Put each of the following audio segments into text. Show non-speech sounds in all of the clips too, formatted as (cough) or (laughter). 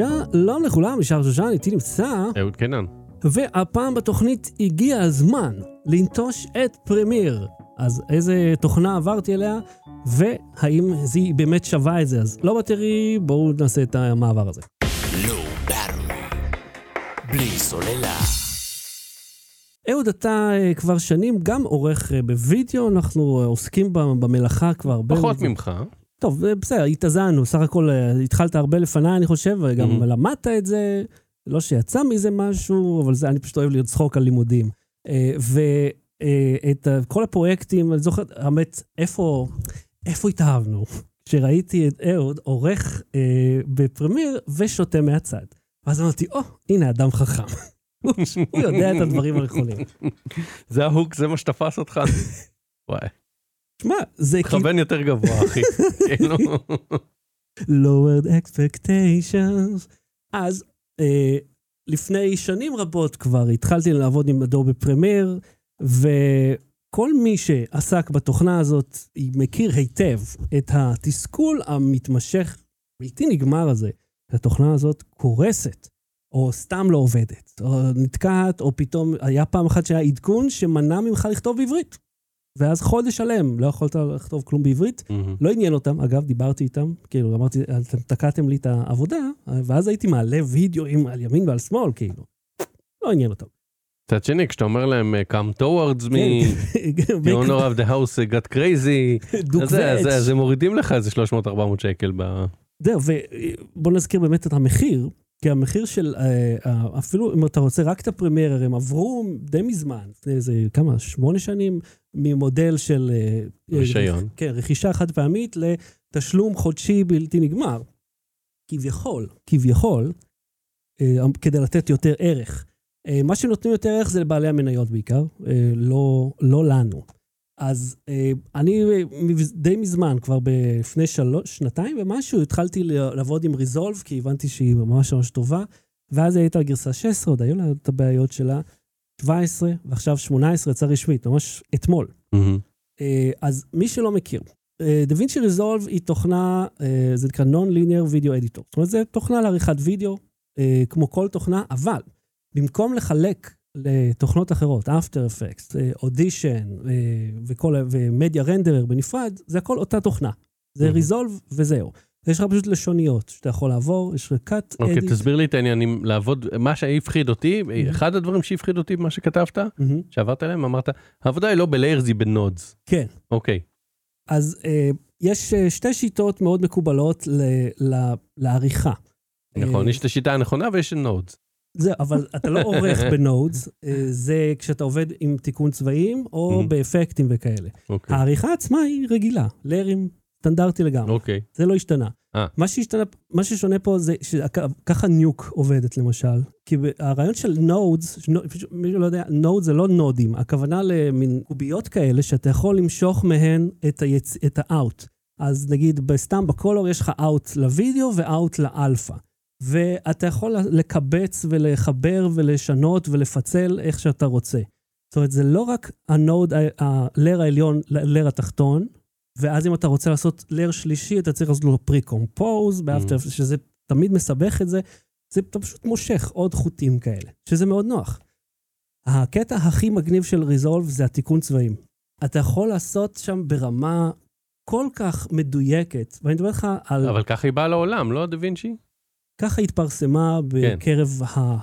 שלום לכולם, נשאר שושן, איתי נמצא, אהוד קנן. והפעם בתוכנית הגיע הזמן לנטוש את פרמיר. אז איזה תוכנה עברתי אליה, והאם היא באמת שווה את זה? אז לא בטרי, בואו נעשה את המעבר הזה. לא. בלי סוללה. אהוד, אתה אה, כבר שנים גם עורך אה, בווידאו, אנחנו אה, עוסקים במלאכה כבר הרבה... פחות ממך. טוב, אה, בסדר, התאזנו, סך הכל אה, התחלת הרבה לפניי, אני חושב, וגם Mhm. למדת את זה, לא שיצא מזה משהו, אבל זה, אני פשוט אוהב לצחוק על לימודים. ואת כל הפרויקטים, אני זוכר, האמת, איפה, איפה התאהבנו? כשראיתי את אהוד עורך אה, בפרמיר ושותה מהצד. ואז אמרתי, או, הנה אדם חכם. (laughs) הוא יודע את הדברים הנכונים. זה ההוק, זה מה שתפס אותך? וואי, (laughs) שמע, זה כאילו... תכוון יותר גבוה, אחי. (laughs) כאילו, lowered expectations. אז אה, לפני שנים רבות כבר התחלתי לעבוד עם אדובי פרמייר, וכל מי שעסק בתוכנה הזאת מכיר היטב את התסכול המתמשך, בלתי נגמר הזה. התוכנה הזאת קורסת, או סתם לא עובדת, או נתקעת, או פתאום היה פעם אחת שהיה עדכון שמנע ממך לכתוב בעברית. ואז חודש שלם לא יכולת לכתוב כלום בעברית, מהמם. לא עניין אותם, אגב, דיברתי איתם, כאילו, אמרתי, אתם תקעתם לי את העבודה, ואז הייתי מעלה וידאוים על ימין ועל שמאל, כאילו. לא עניין אותם. מצד שני, כשאתה אומר להם, uh, come towards me, the owner of the house uh, got crazy, אז מורידים לך איזה 300-400 שקל ב... זהו, ובוא נזכיר באמת את המחיר, כי המחיר של, אה, אה, אפילו אם אתה רוצה רק את הפרמייר, הם עברו די מזמן, לפני איזה כמה, שמונה שנים, ממודל של... אה, רישיון. כן, רכישה חד פעמית לתשלום חודשי בלתי נגמר. כביכול, כביכול, אה, כדי לתת יותר ערך. אה, מה שנותנים יותר ערך זה לבעלי המניות בעיקר, אה, לא, לא לנו. אז אה, אני די מזמן, כבר לפני שלוש, שנתיים ומשהו, התחלתי לעבוד עם ריזולב, כי הבנתי שהיא ממש ממש טובה, ואז הייתה גרסה 16, עוד היו לה את הבעיות שלה, 17, ועכשיו 18 יצא רשמית, ממש אתמול. מהמם. אה, אז מי שלא מכיר, דה וינצ'י ריזולב היא תוכנה, אה, זה נקרא Non-Linear Video Editor. זאת אומרת, זו תוכנה לעריכת וידאו, אה, כמו כל תוכנה, אבל במקום לחלק לתוכנות אחרות, After Effects, אה, Audition אה, וכל, ומדיה רנדרר בנפרד, זה הכל אותה תוכנה. זה. ריזולב וזהו. יש לך פשוט לשוניות שאתה יכול לעבור, יש לך cut, אוקיי, edit. תסביר לי את העניינים, לעבוד, מה שהפחיד אותי, אחד הדברים שהפחיד אותי במה שכתבת, מהמם. שעברת עליהם, אמרת, העבודה היא לא ב layers, היא ב nodes. כן. אוקיי. אז אה, יש אה, שתי שיטות מאוד מקובלות ל- ל- לעריכה. נכון, יש את השיטה הנכונה ויש את nodes. זה, אבל אתה לא עורך (laughs) ב nodes, אה, זה כשאתה עובד עם תיקון צבעים או אהם. באפקטים וכאלה. אוקיי. העריכה עצמה היא רגילה, ליירים סטנדרטי לגמרי, אוקיי. זה לא השתנה. אה. מה שהשתנה, מה ששונה פה זה שככה Nuke עובדת למשל, כי הרעיון של nodes, מי שלא יודע, node זה לא נודים, הכוונה למין קוביות כאלה שאתה יכול למשוך מהן את, היצ... את ה out. אז נגיד, סתם ב color יש לך out לוידאו ו out ל alpha. ואתה יכול לקבץ ולחבר ולשנות ולפצל איך שאתה רוצה. זאת אומרת, זה לא רק ה node, הלר העליון ללר התחתון, ואז אם אתה רוצה לעשות לר שלישי, אתה צריך לעשות לו פרי-קומפוז, באפטר, Mm. שזה תמיד מסבך את זה. זה אתה פשוט מושך עוד חוטים כאלה, שזה מאוד נוח. הקטע הכי מגניב של ריזולב זה התיקון צבעים. אתה יכול לעשות שם ברמה כל כך מדויקת, ואני מדבר לך על... אבל ככה היא באה לעולם, לא דה וינצ'י? ככה התפרסמה בקרב ה-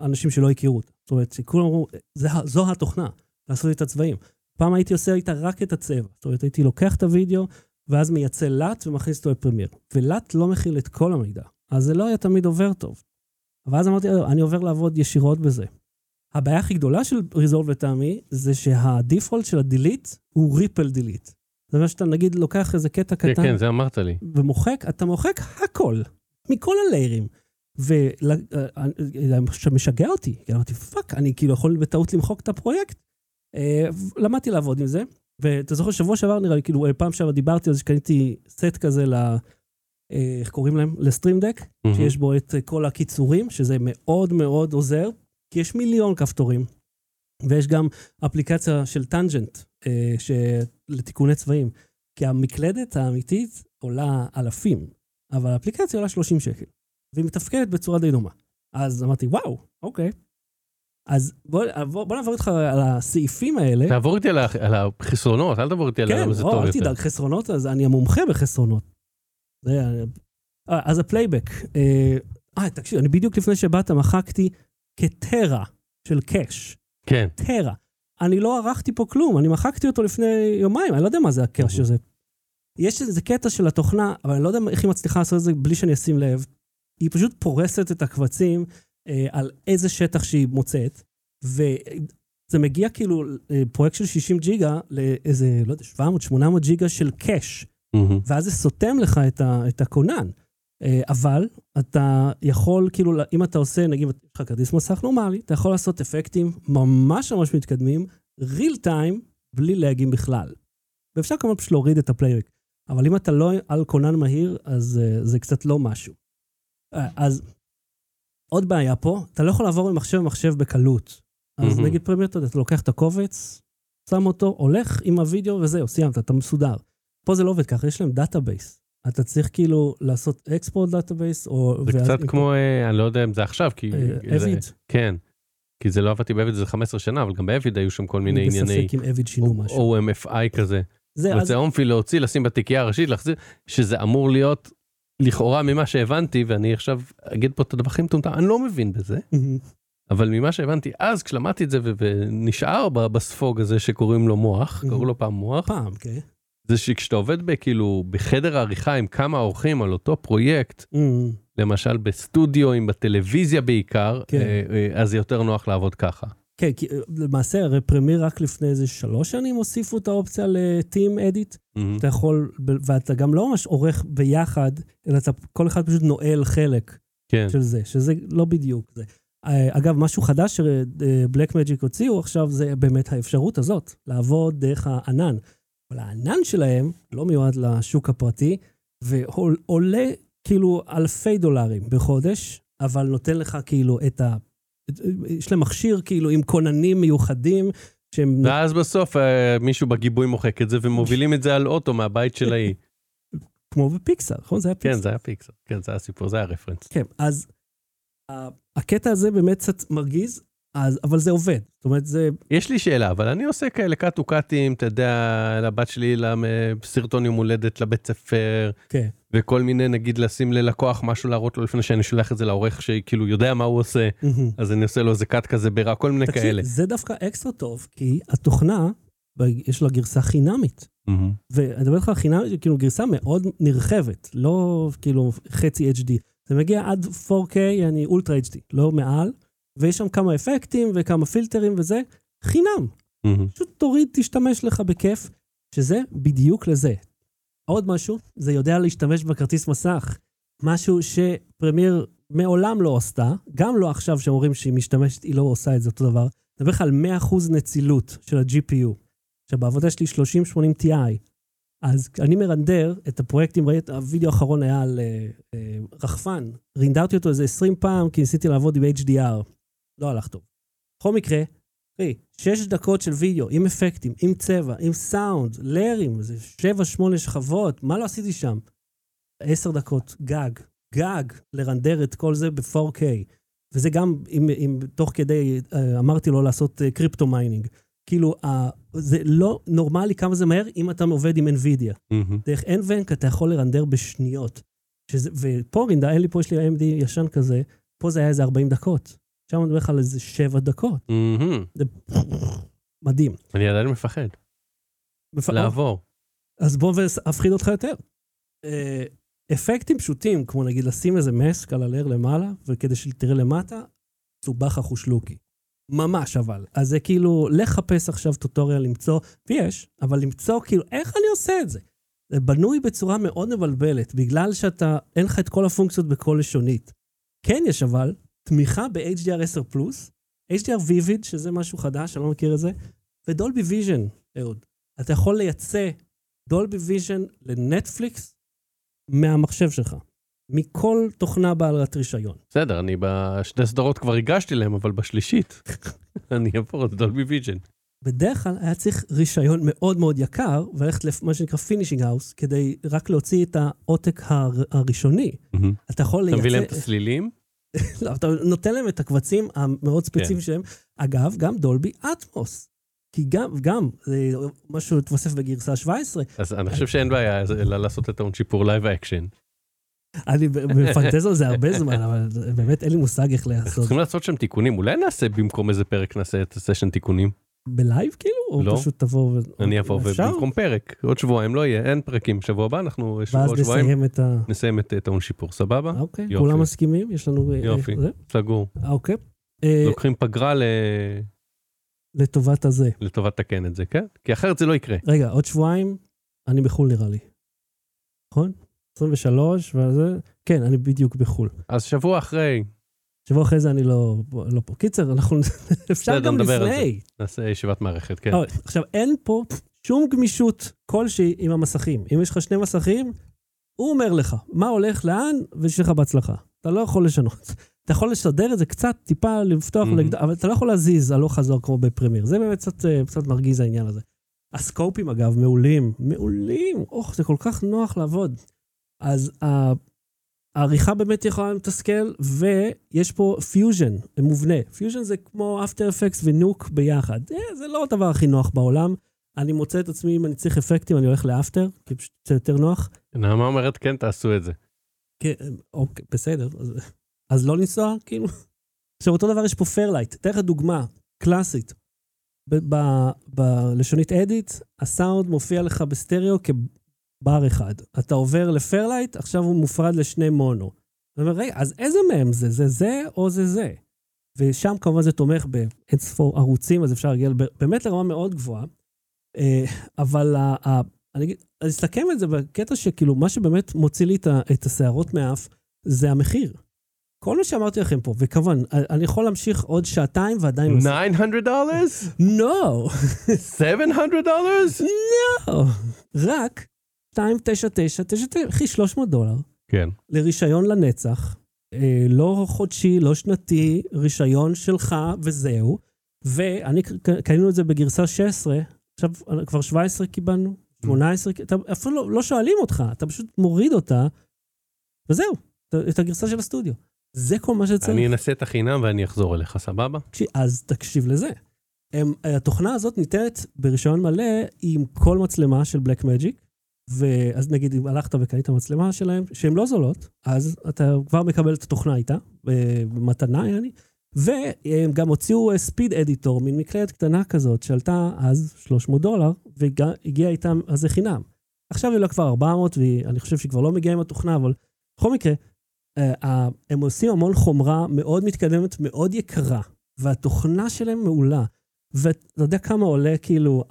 האנשים שלא הכירו אותה. זאת אומרת, כולם אמרו, "זה זו התוכנה, לעשות את הצבעים. פעם הייתי עושה איתה רק את הצבע. זאת אומרת, הייתי לוקח את הוידאו, ואז מייצא לאט ומכניס אותו לפרמייר. ולאט לא מכיל את כל המידע, אז זה לא היה תמיד עובר טוב. ואז אמרתי, "אה, אני עובר לעבוד ישירות בזה. הבעיה הכי גדולה של ריזולב לטעמי, זה שהדיפולט של הדילית הוא ריפל דילית. זאת אומרת שאתה נגיד לוקח איזה קטע כן, קטן, כן, זה אמרת לי. ומוחק, אתה מוחק הכל, מכל הליירים. ושמשגע אותי, כי אמרתי, fuck, אני כאילו יכול בטעות למחוק את הפרויקט. אה, למדתי לעבוד עם זה, ואתה זוכר, שבוע שעבר נראה לי, כאילו, אה, פעם שעבר דיברתי על זה שקניתי סט כזה ל... אה, איך קוראים להם? ל Stream Deck, מהמם. שיש בו את אה, כל הקיצורים, שזה מאוד מאוד עוזר, כי יש מיליון כפתורים. ויש גם אפליקציה של Tangent, אה, לתיקוני צבעים. כי המקלדת האמיתית עולה אלפים, אבל האפליקציה עולה 30 שקל. והיא מתפקדת בצורה די דומה. אז אמרתי, וואו, אוקיי. אז בוא, בוא, בוא נעבור איתך על הסעיפים האלה. תעבור איתי על על החסרונות, אל תעבור איתי על כן, זה או, טוב אל יותר. תדאג, חסרונות, אז אני המומחה בחסרונות. זה, אה, אז ה playback. אה, אה, תקשיב, אני בדיוק לפני שבאת מחקתי כטרה של cache. כן. טרה. אני לא ערכתי פה כלום, אני מחקתי אותו לפני יומיים, אני לא יודע מה זה הקאש הזה. יש איזה קטע של התוכנה, אבל אני לא יודע איך היא מצליחה לעשות את זה בלי שאני אשים לב. היא פשוט פורסת את הקבצים אה, על איזה שטח שהיא מוצאת, וזה מגיע כאילו, אה, פרויקט של 60 ג'יגה לאיזה, לא יודע, 700-800 ג'יגה של קאש, מהמם. ואז זה סותם לך את, ה, את הכונן. אה, אבל אתה יכול, כאילו, אם אתה עושה, נגיד, יש לך כרטיס מסך נורמלי, אתה יכול לעשות אפקטים ממש ממש מתקדמים, real time, בלי לאגים בכלל. ואפשר כמובן פשוט להוריד את ה playback. אבל אם אתה לא על כונן מהיר, אז אה, זה קצת לא משהו. אה, אז עוד בעיה פה, אתה לא יכול לעבור ממחשב למחשב בקלות. אז מהמם. נגיד Premiere, אתה לוקח את הקובץ, שם אותו, הולך עם הוידאו וזהו, סיימת, אתה מסודר. פה זה לא עובד ככה, יש להם database. אתה צריך כאילו לעשות export database, או... זה קצת כמו, אה, אני לא יודע אם זה עכשיו, כי... אה, זה- Avid. כן. כי זה לא עבדתי באביד זה 15 שנה, אבל גם באביד היו שם כל מיני אני ענייני בספק אם אביד שינו משהו. OMFI כזה. זה, אז... אומפי להוציא, לשים בתיקייה הראשית, להחזיר, שזה אמור להיות לכאורה ממה שהבנתי, ואני עכשיו אגיד פה את הדבר הכי מטומטם, אני לא מבין בזה. אבל ממה שהבנתי אז, כשלמדתי את זה ונשאר בספוג הזה שקוראים לו מוח. קראו לו פעם מוח, פעם, כן. זה שכשאתה עובד בכאילו בחדר העריכה עם כמה אורחים על אותו פרויקט. למשל בסטודיו, עם בטלוויזיה בעיקר, כן. אה, אה, אז יותר נוח לעבוד ככה. כן, כי אה, למעשה, הרי פרמיר רק לפני איזה שלוש שנים הוסיפו את האופציה לטים אדיט. Mhm. אתה יכול, ואתה גם לא ממש עורך ביחד, אלא אתה, כל אחד פשוט נועל חלק כן. של זה, שזה לא בדיוק זה. אה, אגב, משהו חדש שבלק מג'יק הוציאו עכשיו, זה באמת האפשרות הזאת, לעבוד דרך הענן. אבל הענן שלהם לא מיועד לשוק הפרטי, ועולה כאילו אלפי דולרים בחודש, אבל נותן לך כאילו את ה... יש להם מכשיר כאילו עם כוננים מיוחדים, שהם... ואז בסוף אה, מישהו בגיבוי מוחק את זה ומובילים את זה על אוטו מהבית של ההיא. (laughs) כמו בפיקסאר, נכון? זה היה פיקסאר. כן, זה היה פיקסל, כן, זה היה סיפור, זה היה רפרנס. כן, אז ה- הקטע הזה באמת קצת מרגיז, אז, אבל זה עובד. זאת אומרת, זה... יש לי שאלה, אבל אני עושה כאלה קאטו קאטים, אתה יודע, לבת שלי, לסרטון יום הולדת לבית ספר, כן. וכל מיני, נגיד, לשים ללקוח משהו להראות לו לפני שאני שולח את זה לעורך, שכאילו יודע מה הוא עושה, אז אני עושה לו איזה קאט כזה ברע, כל מיני תקשיב, כאלה. זה דווקא אקסטרה טוב, כי התוכנה, יש לה גרסה חינמית. ואני מדבר איתך על חינמית, כאילו גרסה מאוד נרחבת, לא כאילו חצי HD. זה מגיע עד 4K, אני אולטרה HD, לא מעל, ויש שם כמה אפקטים וכמה פילטרים וזה, חינם. פשוט תוריד, תשתמש לך בכיף, שזה בדיוק לזה. עוד משהו, זה יודע להשתמש בכרטיס מסך. משהו שפרמיר מעולם לא עשתה, גם לא עכשיו שאומרים שהיא משתמשת, היא לא עושה את זה אותו דבר. מדבר לך על 100% נצילות של ה-GPU. עכשיו, בעבודה שלי 3080 Ti, אז אני מרנדר את הפרויקטים, ראית, הווידאו האחרון היה על אה, אה, רחפן, רינדרתי אותו איזה 20 פעם, כי ניסיתי לעבוד עם HDR. לא הלך טוב. בכל מקרה, תראי, שש דקות של וידאו, עם אפקטים, עם צבע, עם סאונד, ליירים, זה שבע, שמונה שכבות, מה לא עשיתי שם? עשר דקות, גג, גג, לרנדר את כל זה ב-4K. וזה גם, אם, אם תוך כדי אה, אמרתי לו לעשות אה, crypto mining. כאילו, זה לא נורמלי כמה זה מהר אם אתה עובד עם NVIDIA. מהמם. דרך NVENC אתה יכול לרנדר בשניות. שזה, ופה רינדר, אין לי פה, יש לי AMD ישן כזה, פה זה היה איזה 40 דקות. שם אני מדבר לך על איזה 7 דקות. זה מדהים. אני עדיין מפחד מפ- לעבור. אז בוא ואפחיד אותך יותר. אה, אפקטים פשוטים, כמו נגיד לשים איזה מסק על הלר למעלה, וכדי שתראה למטה, סובח החושלוקי. ממש אבל. אז זה כאילו, לחפש עכשיו טוטוריאל למצוא, ויש, אבל למצוא כאילו, איך אני עושה את זה? זה בנוי בצורה מאוד מבלבלת, בגלל שאתה, אין לך את כל הפונקציות בכל לשונית. כן יש אבל, תמיכה ב-HDR10 Plus, HDR Vivid, שזה משהו חדש, אני לא מכיר את זה, ו Dolby Vision, אהוד. אתה יכול לייצא Dolby Vision לנטפליקס מהמחשב שלך, מכל תוכנה בעלת רישיון. בסדר, אני בשתי סדרות כבר הגשתי להם, אבל בשלישית (laughs) אני אעבור את Dolby Vision. בדרך כלל היה צריך רישיון מאוד מאוד יקר, וללכת למה שנקרא finishing house, כדי רק להוציא את העותק הר, הראשוני. מהמם. אתה יכול אתה לייצא... מביא להם את הסלילים? (laughs) לא, אתה נותן להם את הקבצים המאוד כן. ספציפיים שלהם. אגב, גם Dolby Atmos. כי גם, גם, זה משהו התווסף בגרסה 17. אז אני חושב שאין בעיה אלא לעשות את טעון שיפור live action. אני מפנטז על זה הרבה זמן, אבל באמת אין לי מושג איך לעשות. צריכים לעשות שם תיקונים, אולי נעשה במקום איזה פרק נעשה את ה session תיקונים. ב live כאילו? או לא. פשוט תבוא ו... אני אבוא? ובמקום פרק, עוד שבועיים לא יהיה, אין פרקים, שבוע הבא אנחנו, ואז עוד שבועיים נסיים את ה... נסיים את טעון שיפור, סבבה? אוקיי, יופי. כולם מסכימים? יש לנו... אה, יופי. זה? סגור. אוקיי. אה, לוקחים פגרה ל- לטובת הזה. לטובת לתקן את זה, כן? כי אחרת זה לא יקרה. רגע, עוד שבועיים אני בחו"ל נראה לי. נכון? 23 וזה... כן, אני בדיוק בחו"ל. אז שבוע אחרי שבוע אחרי זה אני לא, לא פה. קיצר, אנחנו... (laughs) אפשר גם לפני. נעשה ישיבת מערכת, כן. עכשיו, אין פה שום גמישות כלשהי עם המסכים. אם יש לך שני מסכים, הוא אומר לך מה הולך לאן, ושיהיה לך בהצלחה. אתה לא יכול לשנות. אתה יכול לסדר את זה קצת, טיפה לפתוח, אהם. ולגד... אבל אתה לא יכול להזיז הלוך חזור כמו ב Premiere. זה באמת קצת, אה, קצת מרגיז העניין הזה. ה scopeים, אגב, מעולים. מעולים. אוח, זה כל כך נוח לעבוד. אז העריכה באמת יכולה לתסכל, ויש פה פיוז'ן מובנה. פיוז'ן זה כמו After Effects ו Nuke ביחד. אה, זה לא הדבר הכי נוח בעולם. אני מוצא את עצמי, אם אני צריך אפקטים, אני הולך ל After, כי פשוט זה יותר נוח. נעמה אומרת, כן, תעשו את זה. כן, אוקיי, בסדר. אז, אז לא לנסוע, כאילו. עכשיו, אותו דבר יש פה Fairlight. אתן לך דוגמה קלאסית. בלשונית Edit, הסאונד מופיע לך בסטריאו כבר אחד. אתה עובר ל Fairlight, עכשיו הוא מופרד לשני מונו. אתה אומר, רגע, אז איזה מהם זה? זה זה או זה זה? ושם כמובן זה תומך באינספור ערוצים, אז אפשר להגיע באמת לרמה מאוד גבוהה. אה, אבל ה- ה- אני אני אסתכם את זה בקטע שכאילו, מה שבאמת מוציא לי את השערות מהאף, זה המחיר. כל מה שאמרתי לכם פה, וכמובן, אני יכול להמשיך עוד שעתיים ועדיין לא... 900 דולרס? לא, 700 דולרס? לא, רק 299, אחי, 300 דולר כן. לרישיון לנצח, אה, לא חודשי, לא שנתי, רישיון שלך וזהו. ואני, קנינו את זה בגרסה 16, עכשיו כבר 17 קיבלנו, 18, אתה אפילו לא, לא שואלים אותך, אתה פשוט מוריד אותה, וזהו, את- הגרסה של הסטודיו. זה כל מה שצריך. אני אנסה את החינם ואני אחזור אליך, סבבה? אז תקשיב לזה. הם, התוכנה הזאת ניתנת ברישיון מלא עם כל מצלמה של בלק מג'יק, ואז נגיד אם הלכת וקנית מצלמה שלהם, שהן לא זולות, אז אתה כבר מקבל את התוכנה איתה, במתנה יעני, והם גם הוציאו ספיד אדיטור, מין מקלדת קטנה כזאת, שעלתה אז 300 דולר, והגיעה איתם, אז זה חינם. עכשיו היא עולה כבר 400, ואני חושב שהיא כבר לא מגיעה עם התוכנה, אבל בכל מקרה, אה, הם עושים המון חומרה מאוד מתקדמת, מאוד יקרה, והתוכנה שלהם מעולה. ואתה יודע כמה עולה כאילו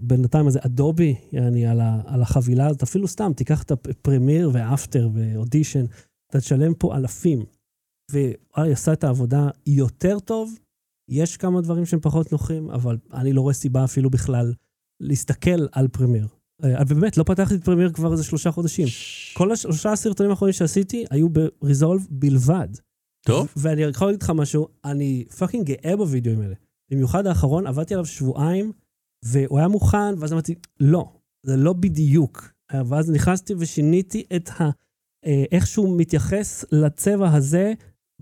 בינתיים הזה אדובי, יעני, על, ה- על החבילה הזאת, אפילו סתם, תיקח את הפרמיר ואפטר ואודישן, אתה תשלם פה אלפים. והיא עושה את העבודה יותר טוב, יש כמה דברים שהם פחות נוחים, אבל אני לא רואה סיבה אפילו בכלל להסתכל על Premiere. אה, ובאמת, לא פתחתי את Premiere כבר איזה שלושה חודשים. כל השלושה הסרטונים האחרונים שעשיתי היו ב Resolve בלבד. טוב. ואני יכול להגיד לך משהו, אני fucking גאה בווידאוים האלה. במיוחד האחרון, עבדתי עליו שבועיים, והוא היה מוכן, ואז אמרתי, לא, זה לא בדיוק. ואז נכנסתי ושיניתי את ה... אה, איך שהוא מתייחס לצבע הזה,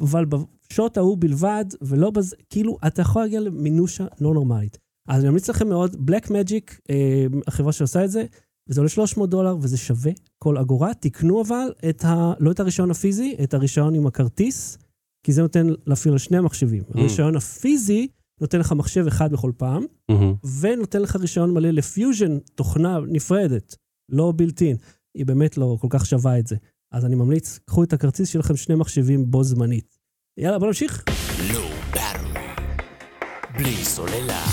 אבל בשוט ההוא בלבד, ולא בזה, כאילו, אתה יכול להגיע למינושה לא נורמלית. אז אני ממליץ לכם מאוד, בלק מג'יק, אה, החברה שעושה את זה, וזה עולה 300 דולר, וזה שווה כל אגורה. תקנו אבל את ה... לא את הרישיון הפיזי, את הרישיון עם הכרטיס, כי זה נותן להפעיל על שני המחשבים. Mm. הרישיון הפיזי נותן לך מחשב אחד בכל פעם, מהמם. ונותן לך רישיון מלא לפיוז'ן, תוכנה נפרדת, לא בילטין. היא באמת לא כל כך שווה את זה. אז אני ממליץ, קחו את הכרטיס, שיהיה לכם שני מחשבים בו זמנית. יאללה, בוא נמשיך. בארווי. בלי סוללה.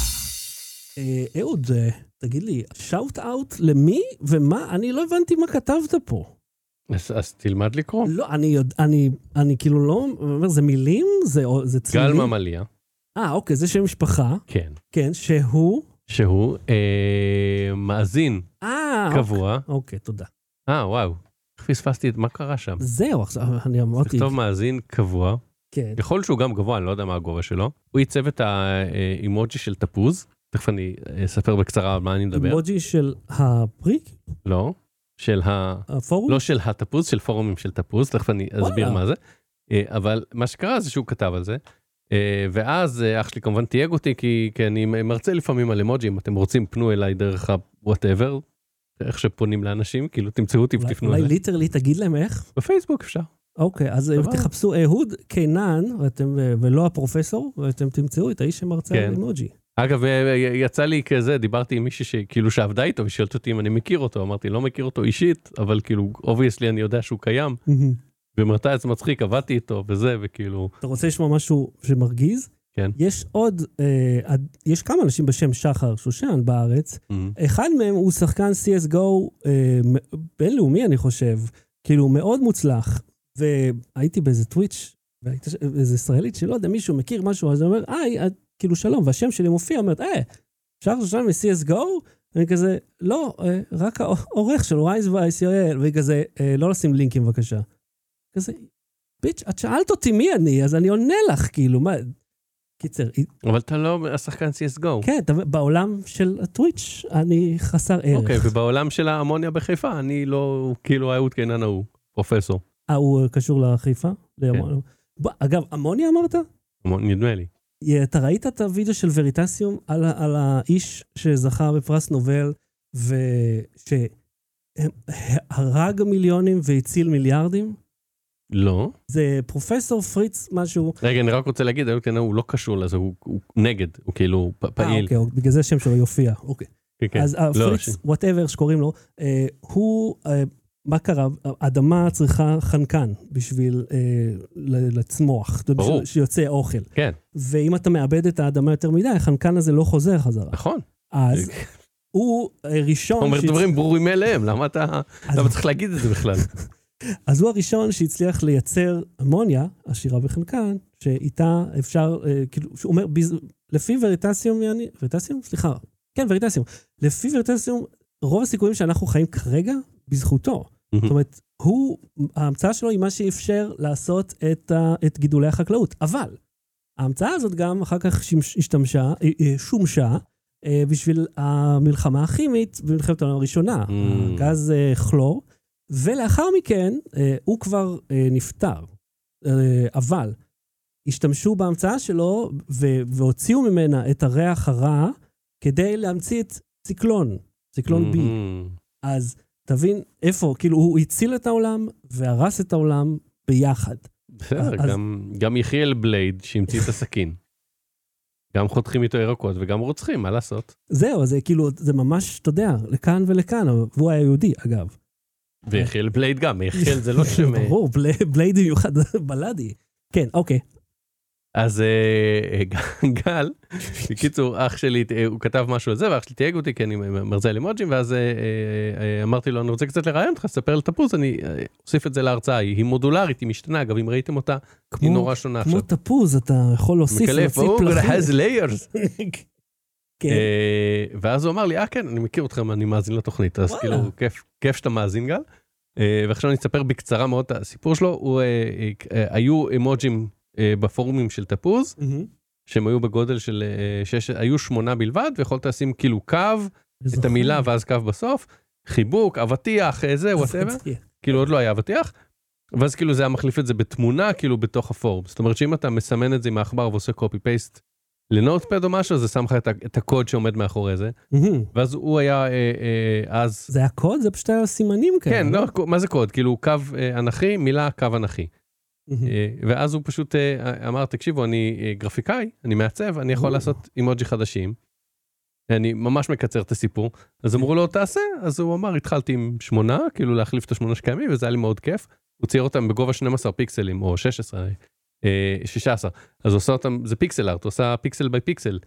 אה, אהוד, אה, תגיד לי, שאוט אאוט למי ומה? אני לא הבנתי מה כתבת פה. אז אז תלמד לקרוא. לא, אני יודע, אני, אני כאילו לא, זה מילים? זה, זה גל צלילים? ממליה, אה, אוקיי, זה שם משפחה, כן, כן, שהוא... שהוא אה, מאזין אה, קבוע. אוקיי, תודה. אה, וואו, איך פספסתי את מה קרה שם? זהו, עכשיו אני אמרתי, תכתוב מאזין קבוע, כן, יכול שהוא גם גבוה, אני לא יודע מה הגובה שלו. הוא ייצב את האימוג'י של תפוז, תכף אני אספר בקצרה על מה אני מדבר. אימוג'י של הפריק? לא, של ה... הפורום? לא של התפוז, של פורומים של תפוז, תכף אני אסביר. מה זה. אה, אבל מה שקרה זה שהוא כתב על זה, אה, ואז אה, אח שלי כמובן תייג אותי, כי, כי אני מרצה לפעמים על אמוג'י, אם אתם רוצים פנו אליי דרך ה-whatever, איך שפונים לאנשים, כאילו תמצאו אותי אולי- ותפנו אולי אליי. ליטרלי תגיד להם איך? בפייסבוק אפשר. אוקיי, אז סבבה. תחפשו אהוד קינן, ואתם- ולא הפרופסור, ואתם תמצאו את האיש שמרצה כן. על אימוג'י. אגב, אה, יצא לי כזה, דיברתי עם מישהי שכאילו שעבדה איתו, ושאלת אותי אם אני מכיר אותו, אמרתי, לא מכיר אותו אישית, אבל כאילו, obviously אני יודע שהוא קיים, ומרתיע זה מצחיק, עבדתי איתו וזה, וכאילו, אתה רוצה לשמוע משהו שמרגיז? כן. יש עוד, אה, יש כמה אנשים בשם שחר שושן בארץ. אמ, אחד מהם הוא שחקן CSGO אה, בינלאומי, אני חושב, כאילו מאוד מוצלח. והייתי באיזה Twitch, והייתה איזה ישראלית שלא יודע, מישהו מכיר משהו, אז הוא אומר, היי, כאילו שלום, והשם שלי מופיע, אומרת, אה, שחר שושן מ-CSGO? אני כזה, לא, אה, רק העורך של וייז וייס.il, והיא כזה, "אה, לא לשים לינקים בבקשה. כזה, ביץ', את שאלת אותי מי אני, אז אני עונה לך, כאילו, מה... קיצר, אבל אתה לא השחקן CSGO. כן, בעולם של הטוויץ' אני חסר ערך. אוקיי, ובעולם של האמוניה בחיפה, אני לא, כאילו האהוד קינן ההוא, פרופסור. אה, הוא קשור לחיפה? בוא, אגב, אמוניה אמרת? המון- נדמה לי. אתה ראית את הוידאו של Veritasium על, על האיש שזכה בפרס נובל ושהרג מיליונים והציל מיליארדים? לא. זה פרופסור פריץ משהו. רגע, אני רק רוצה להגיד, האהוד קינן הוא לא קשור לזה, הוא הוא נגד, הוא כאילו אה, פעיל. אוקיי, אוקיי, בגלל זה השם שלו יופיע. אוקיי. כן, כן. אז לא, הפריץ, ש- whatever שקוראים לו, אה, הוא, אה, מה קרה? האדמה צריכה חנקן בשביל אה, לצמוח, ברור. בשביל שיוצא אוכל. כן, ואם אתה מאבד את האדמה יותר מדי, החנקן הזה לא חוזר חזרה. נכון. אז הוא אה, אתה ראשון, אומר שהצ- דברים ברורים מאליהם, למה אתה למה צריך להגיד את זה בכלל? (laughs) אז הוא הראשון שהצליח לייצר אמוניה, עשירה בחנקן, שאיתה אפשר, אה, כאילו, שהוא אומר, בז- לפי וריטסיום, יעני, וריטסיום? סליחה, כן, וריטסיום. לפי וריטסיום, רוב הסיכויים שאנחנו חיים כרגע, בזכותו. זאת אומרת, הוא, ההמצאה שלו היא מה שאפשר לעשות את, ה, את גידולי החקלאות. אבל ההמצאה הזאת גם אחר כך שימש, השתמשה, אה, אה, שומשה בשביל המלחמה הכימית במלחמת העולם הראשונה, Mm. גז כלור, ולאחר מכן אה, הוא כבר אה, נפטר. אה, אבל השתמשו בהמצאה שלו ו- והוציאו ממנה את הריח הרע כדי להמציא את ציקלון, ציקלון B. מהמם. אז תבין איפה, כאילו הוא הציל את העולם והרס את העולם ביחד. בסדר, אז- גם- גם יחיאל בלייד שהמציא את הסכין. (laughs) גם חותכים איתו ירקות וגם רוצחים, מה לעשות? זהו, זה כאילו, זה ממש, אתה יודע, לכאן ולכאן, והוא היה יהודי, אגב. ויחיאל בלייד גם, יחיאל זה לא שם... אה, (laughs) ברור, בלי- בלייד במיוחד (laughs) בלאדי. כן, אוקיי. אז אה, ג- (laughs) גל, בקיצור, אח שלי, אה, הוא כתב משהו על זה, ואח שלי תייג אותי, כי אני מרצה על אימוג'ים, ואז אה, אה, אה, אמרתי לו, אני רוצה קצת לראיין אותך, ספר על תפוז, אני אה, אוסיף את זה להרצאה, היא מודולרית, היא משתנה, אגב, אם ראיתם אותה, היא כמו, נורא שונה כמו עכשיו. תפוז, אתה יכול להוסיף מקלף, הוא פלחים. layers. כן. אה, ואז הוא אמר לי, אה כן, אני מכיר אתכם, אני מאזין לתוכנית, אז. כאילו, כיף- כיף שאתה מאזין גל. אה, ועכשיו אני אספר בקצרה מאוד את הסיפור שלו, הוא, אה, היו אימוג'ים אה, בפורומים של תפוז. שהם היו בגודל של שש, היו שמונה בלבד, ויכולת לשים כאילו קו, את. המילה ואז קו בסוף, חיבוק, אבטיח, זה, whatever, כאילו עוד לא היה אבטיח. ואז כאילו זה היה מחליף את זה בתמונה, כאילו בתוך הפורום. זאת אומרת שאם אתה מסמן את זה עם העכבר ועושה copy paste ל Notepad או משהו, זה שם לך את, את הקוד שעומד מאחורי זה. מהמם. ואז הוא היה אה, אה, אז, זה היה קוד? זה פשוט היה סימנים כאלה. כן, לא, מה זה קוד? כאילו קו אה, אנכי, מילה קו אנכי. מהמם. אה, ואז הוא פשוט אה, אמר, תקשיבו, אני אה, גרפיקאי, אני מעצב, אני יכול או. לעשות אימוג'י חדשים. אני ממש מקצר את הסיפור. אז אמרו לו, תעשה, אז הוא אמר, התחלתי עם שמונה, כאילו להחליף את השמונה שקיימים, וזה היה לי מאוד כיף. הוא צייר אותם בגובה 12 פיקסלים, או 16, אה, 16. אז הוא עושה אותם, זה pixel art, עושה pixel by pixel.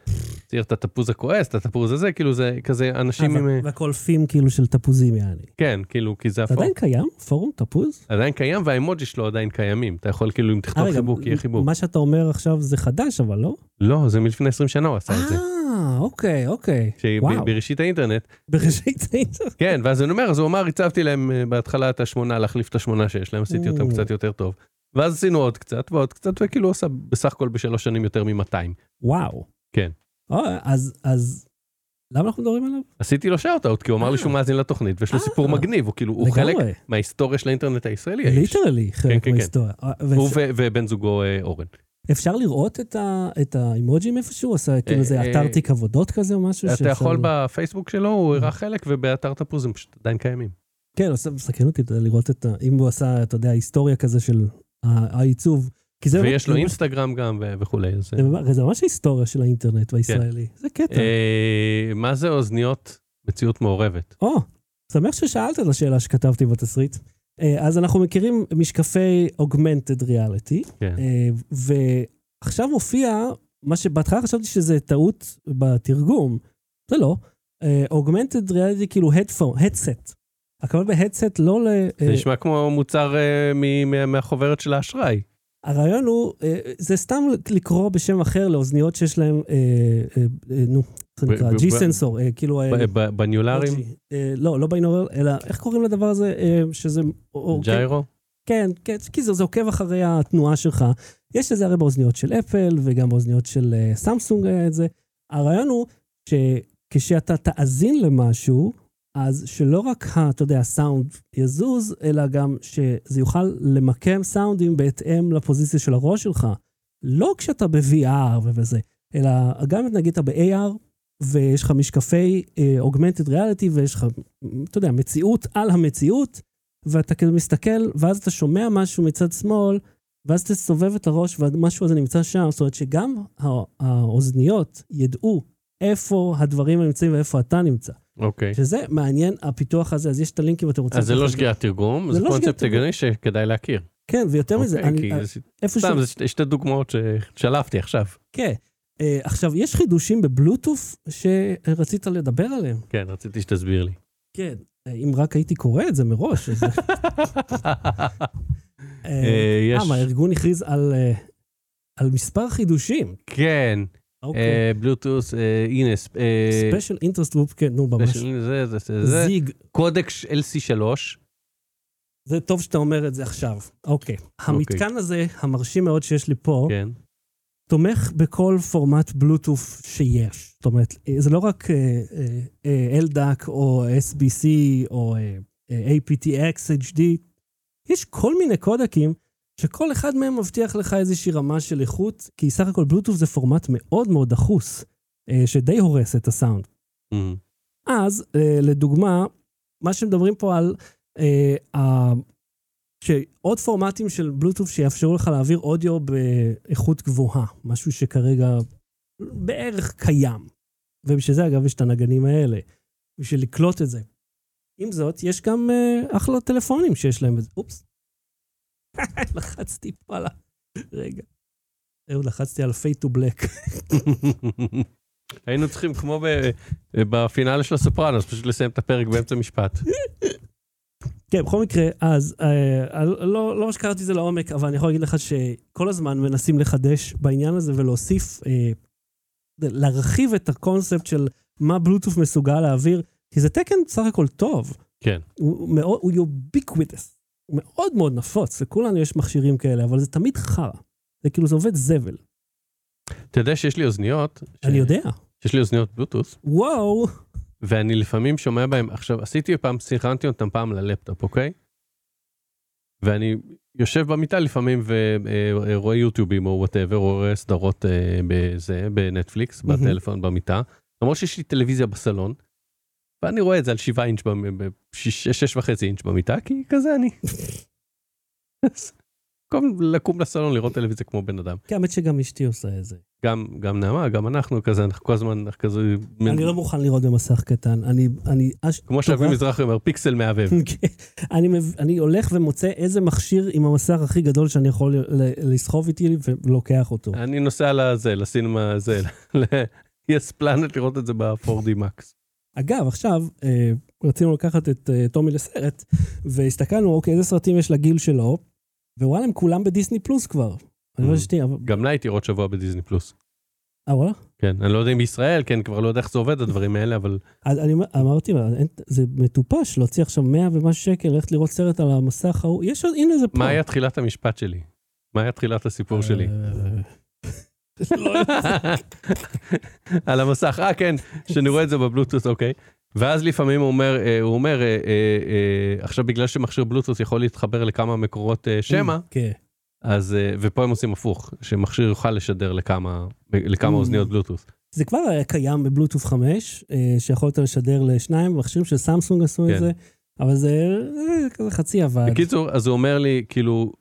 צייר את התפוז הכועס, את התפוז הזה, כאילו זה כזה אנשים עם... אה, והקולפים כאילו של תפוזים יעני. כן, כאילו, כי זה הפורום. עדיין קיים? פורום תפוז? עדיין קיים, והאימוג'י שלו עדיין קיימים. אתה יכול כאילו, אם אה, תכתוב חיבוק, יהיה חיבוק. מה שאתה אומר עכשיו זה חדש, אבל לא? לא, זה מלפני 20 שנה הוא עשה את זה. אה, אוקיי, אוקיי. שבראשית האינטרנט, בראשית האינטרנט. כן, ואז אני אומר, אז הוא אמר, הצבתי להם אה, בהתחלה את השמונה, להחליף את השמונה שיש להם, עשיתי אותם או. קצת יותר טוב. ואז עשינו עוד קצת ועוד קצת, וכאילו עשה בסך הכל בשלוש שנים יותר מ-200. וואו. כן. או, אז, אז למה אנחנו מדברים עליו? עשיתי לו shout-out, כי הוא אמר לי שהוא מאזין לתוכנית, ויש לו אה. סיפור מגניב, הוא כאילו, הוא חלק. מההיסטוריה של האינטרנט הישראלי. literally חלק כן, כן. מההיסטוריה. אה, הוא ובן זוגו אה, אורן. אפשר לראות את ה- את האימוג'ים איפשהו? עשה כאילו אה, זה אה, אתר תיק עבודות כזה או משהו? אתה יכול? בפייסבוק שלו, הוא הראה חלק, ובאתר תפוז הם פשוט עדיין קיימים. כן, מסקרן אותי לראות את ה... אם הוא עשה, אתה יודע, היסטוריה כזה של העיצוב. כי זה ויש לו אינסטגרם גם וכולי. אז, זה ממש- היסטוריה של האינטרנט והישראלי. זה קטע. אה, מה זה אוזניות מציאות מעורבת? או, שמח ששאלת את השאלה שכתבתי בתסריט. אה, אז אנחנו מכירים משקפי Augmented Reality, כן. אה, ועכשיו מופיע מה שבהתחלה חשבתי שזה טעות בתרגום, זה לא. אה, Augmented Reality כאילו headset. הכוונה בהדסט לא ל... זה אה, נשמע כמו מוצר אה, מהחוברת של האשראי. הרעיון הוא, אה, זה סתם לקרוא בשם אחר לאוזניות שיש אה, נו, איך זה נקרא? ג'י סנסור, כאילו... בניולרים? לא לא, ביינורל, אלא איך קוראים לדבר הזה? שזה... אוקיי. ג'יירו? כן, כן, כי זה, זה עוקב אחרי התנועה שלך. יש את זה הרי באוזניות של אפל וגם באוזניות של סמסונג היה את זה. הרעיון הוא שכשאתה תאזין למשהו, אז שלא רק, אתה יודע, הסאונד יזוז, אלא גם שזה יוכל למקם סאונדים בהתאם לפוזיציה של הראש שלך. לא כשאתה ב-VR ובזה, אלא גם נגיד אתה ב-AR, ויש לך משקפי אה, Augmented Reality, ויש לך, אתה יודע, מציאות על המציאות, ואתה כאילו מסתכל, ואז אתה שומע משהו מצד שמאל, ואז אתה סובב את הראש והמשהו הזה נמצא שם. זאת אומרת שגם הא- האוזניות ידעו איפה הדברים נמצאים ואיפה אתה נמצא. אוקיי. שזה מעניין, הפיתוח הזה, אז יש את הלינקים אם אתם רוצים. אז זה לא שגיאת תרגום, זה זה לא קונספט. הגיוני שכדאי להכיר. כן, ויותר מזה, אוקיי, אני, זה- איפה ש... סתם, זה שתי- שתי דוגמאות ששלפתי עכשיו. כן. אה, עכשיו, יש חידושים בבלוטוף שרצית לדבר עליהם. כן, רציתי שתסביר לי. כן. אה, אם רק הייתי קורא את זה מראש. אז- (laughs) אה, אה, יש- מה, הארגון הכריז על, על מספר חידושים. כן, בלוטוס, אה, הנה, אה, Special Interest Group, כן, נו, ממש. זה, זה, זה, זה, SIG. קודקס LC3, זה טוב שאתה אומר את זה עכשיו. אוקיי. המתקן הזה, המרשים מאוד שיש לי פה, כן, תומך בכל פורמט בלוטוף שיש. זאת אומרת, אה, זה לא רק אה, אה, אה, LDAC או SBC או אה, אה, aptX, HD, יש כל מיני קודקים שכל אחד מהם מבטיח לך איזושהי רמה של איכות, כי סך הכל בלוטוף זה פורמט מאוד מאוד דחוס, אה, שדי הורס את הסאונד. Mhm. אז, אה, לדוגמה, מה שמדברים פה על אה, שעוד פורמטים של בלוטוף שיאפשרו לך להעביר אודיו באיכות גבוהה, משהו שכרגע בערך קיים. ובשביל זה, אגב, יש את הנגנים האלה, בשביל לקלוט את זה. עם זאת, יש גם אה, אחלה טלפונים שיש להם את זה. אופס. (laughs) לחצתי פה על ה... רגע. אהוד, לחצתי על fade to black. (laughs) היינו צריכים, כמו ב- בפינאלה של הסופרנוס, פשוט לסיים את הפרק באמצע משפט. (laughs) כן, בכל מקרה, אז אה, לא, לא שקראתי את זה לעומק, אבל אני יכול להגיד לך שכל הזמן מנסים לחדש בעניין הזה ולהוסיף, אה, להרחיב את הקונספט של מה בלוטוף מסוגל להעביר, כי זה תקן בסך הכל טוב. כן. הוא מאוד, הוא ubiquitous, מאוד מאוד נפוץ, לכולנו יש מכשירים כאלה, אבל זה תמיד חרא. זה כאילו, זה עובד זבל. אתה יודע שיש לי אוזניות, ש- אני יודע. יש לי אוזניות בלוטוס, וואו, ואני לפעמים שומע בהם, עכשיו עשיתי פעם, סינכרנתי אותם פעם ללפטופ, אוקיי? ואני יושב במיטה לפעמים ורואה יוטיובים או whatever, או רואה סדרות אה, בזה, בנטפליקס, מהמם. בטלפון, במיטה. למרות שיש לי טלוויזיה בסלון, ואני רואה את זה על 7 אינץ', שש וחצי אינץ' במיטה, כי כזה אני. במקום לקום לסלון לראות טלוויזיה כמו בן אדם. כן, האמת שגם אשתי עושה את זה. גם, גם נעמה, גם אנחנו כזה, אנחנו כל הזמן כזה, אני לא מוכן לראות במסך קטן. אני, אני, אש- כמו שאבי. מזרחי אומר, פיקסל מהבהב. (laughs) כן. אני, הולך ומוצא איזה מכשיר עם המסך הכי גדול שאני יכול לסחוב איתי ולוקח אותו. אני נוסע לזה, לסינמה הזה, (laughs) ל-yes planet לראות את זה ב-4D Max. אגב, עכשיו, אה, רצינו לקחת את אה, טומי לסרט, והסתכלנו, אוקיי, איזה סרטים יש לגיל שלו, ווואלה, הם כולם בדיסני פלוס כבר. אני אומר Mm. שנייה, אבל... גם לה הייתי לראות שבוע בדיסני פלוס. אה, וואלה? כן, אני לא יודע אם בישראל, כן, כבר לא יודע איך זה עובד הדברים האלה, אבל אז אני אמרתי, זה מטופש להוציא עכשיו 100 ומשהו שקל, ללכת לראות סרט על המסך ההוא, יש עוד, הנה זה פה. מה היה תחילת המשפט שלי? מה היה תחילת הסיפור שלי? אה, על המסך, אה כן, שאני רואה את זה בבלוטוס, אוקיי. ואז לפעמים הוא אומר, אה, הוא אומר, אה, אה, עכשיו בגלל שמכשיר בלוטוס יכול להתחבר לכמה מקורות שמע, כן. אז, ופה הם עושים הפוך, שמכשיר יוכל לשדר לכמה, לכמה Mm. אוזניות בלוטוס. זה כבר היה קיים בבלוטוף 5, אה, שיכולת לשדר לשניים, מכשירים של סמסונג עשו כן. את זה, אבל זה כזה חצי עבד. בקיצור, אז הוא אומר לי, כאילו,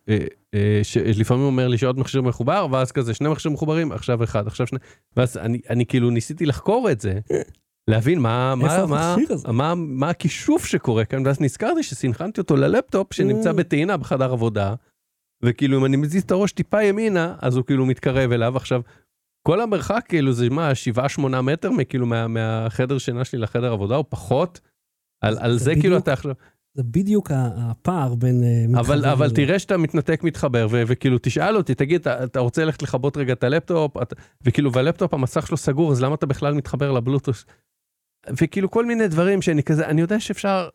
שלפעמים הוא אומר לי שעוד מכשיר מחובר, ואז כזה שני מכשירים מחוברים, עכשיו אחד, עכשיו שני, ואז אני, אני כאילו ניסיתי לחקור את זה, להבין מה, מה, מה, הזה? מה, מה הכישוף שקורה כאן, ואז נזכרתי שסינכרנתי אותו ללפטופ שנמצא Mm. בטעינה בחדר עבודה, וכאילו אם אני מזיז את הראש טיפה ימינה, אז הוא כאילו מתקרב אליו. עכשיו, כל המרחק כאילו זה מה, 7-8 מטר כאילו מה, מהחדר שינה שלי לחדר עבודה, או פחות. על, על זה כאילו בדיוק אתה עכשיו... זה בדיוק הפער בין... אה, אבל, מתחבר אבל ל- תראה שאתה מתנתק מתחבר ו- וכאילו תשאל אותי תגיד אתה, אתה רוצה ללכת לכבות רגע את הלפטופ אתה, וכאילו והלפטופ המסך שלו סגור אז למה אתה בכלל מתחבר לבלוטוס. וכאילו כל מיני דברים שאני כזה אני יודע שאפשר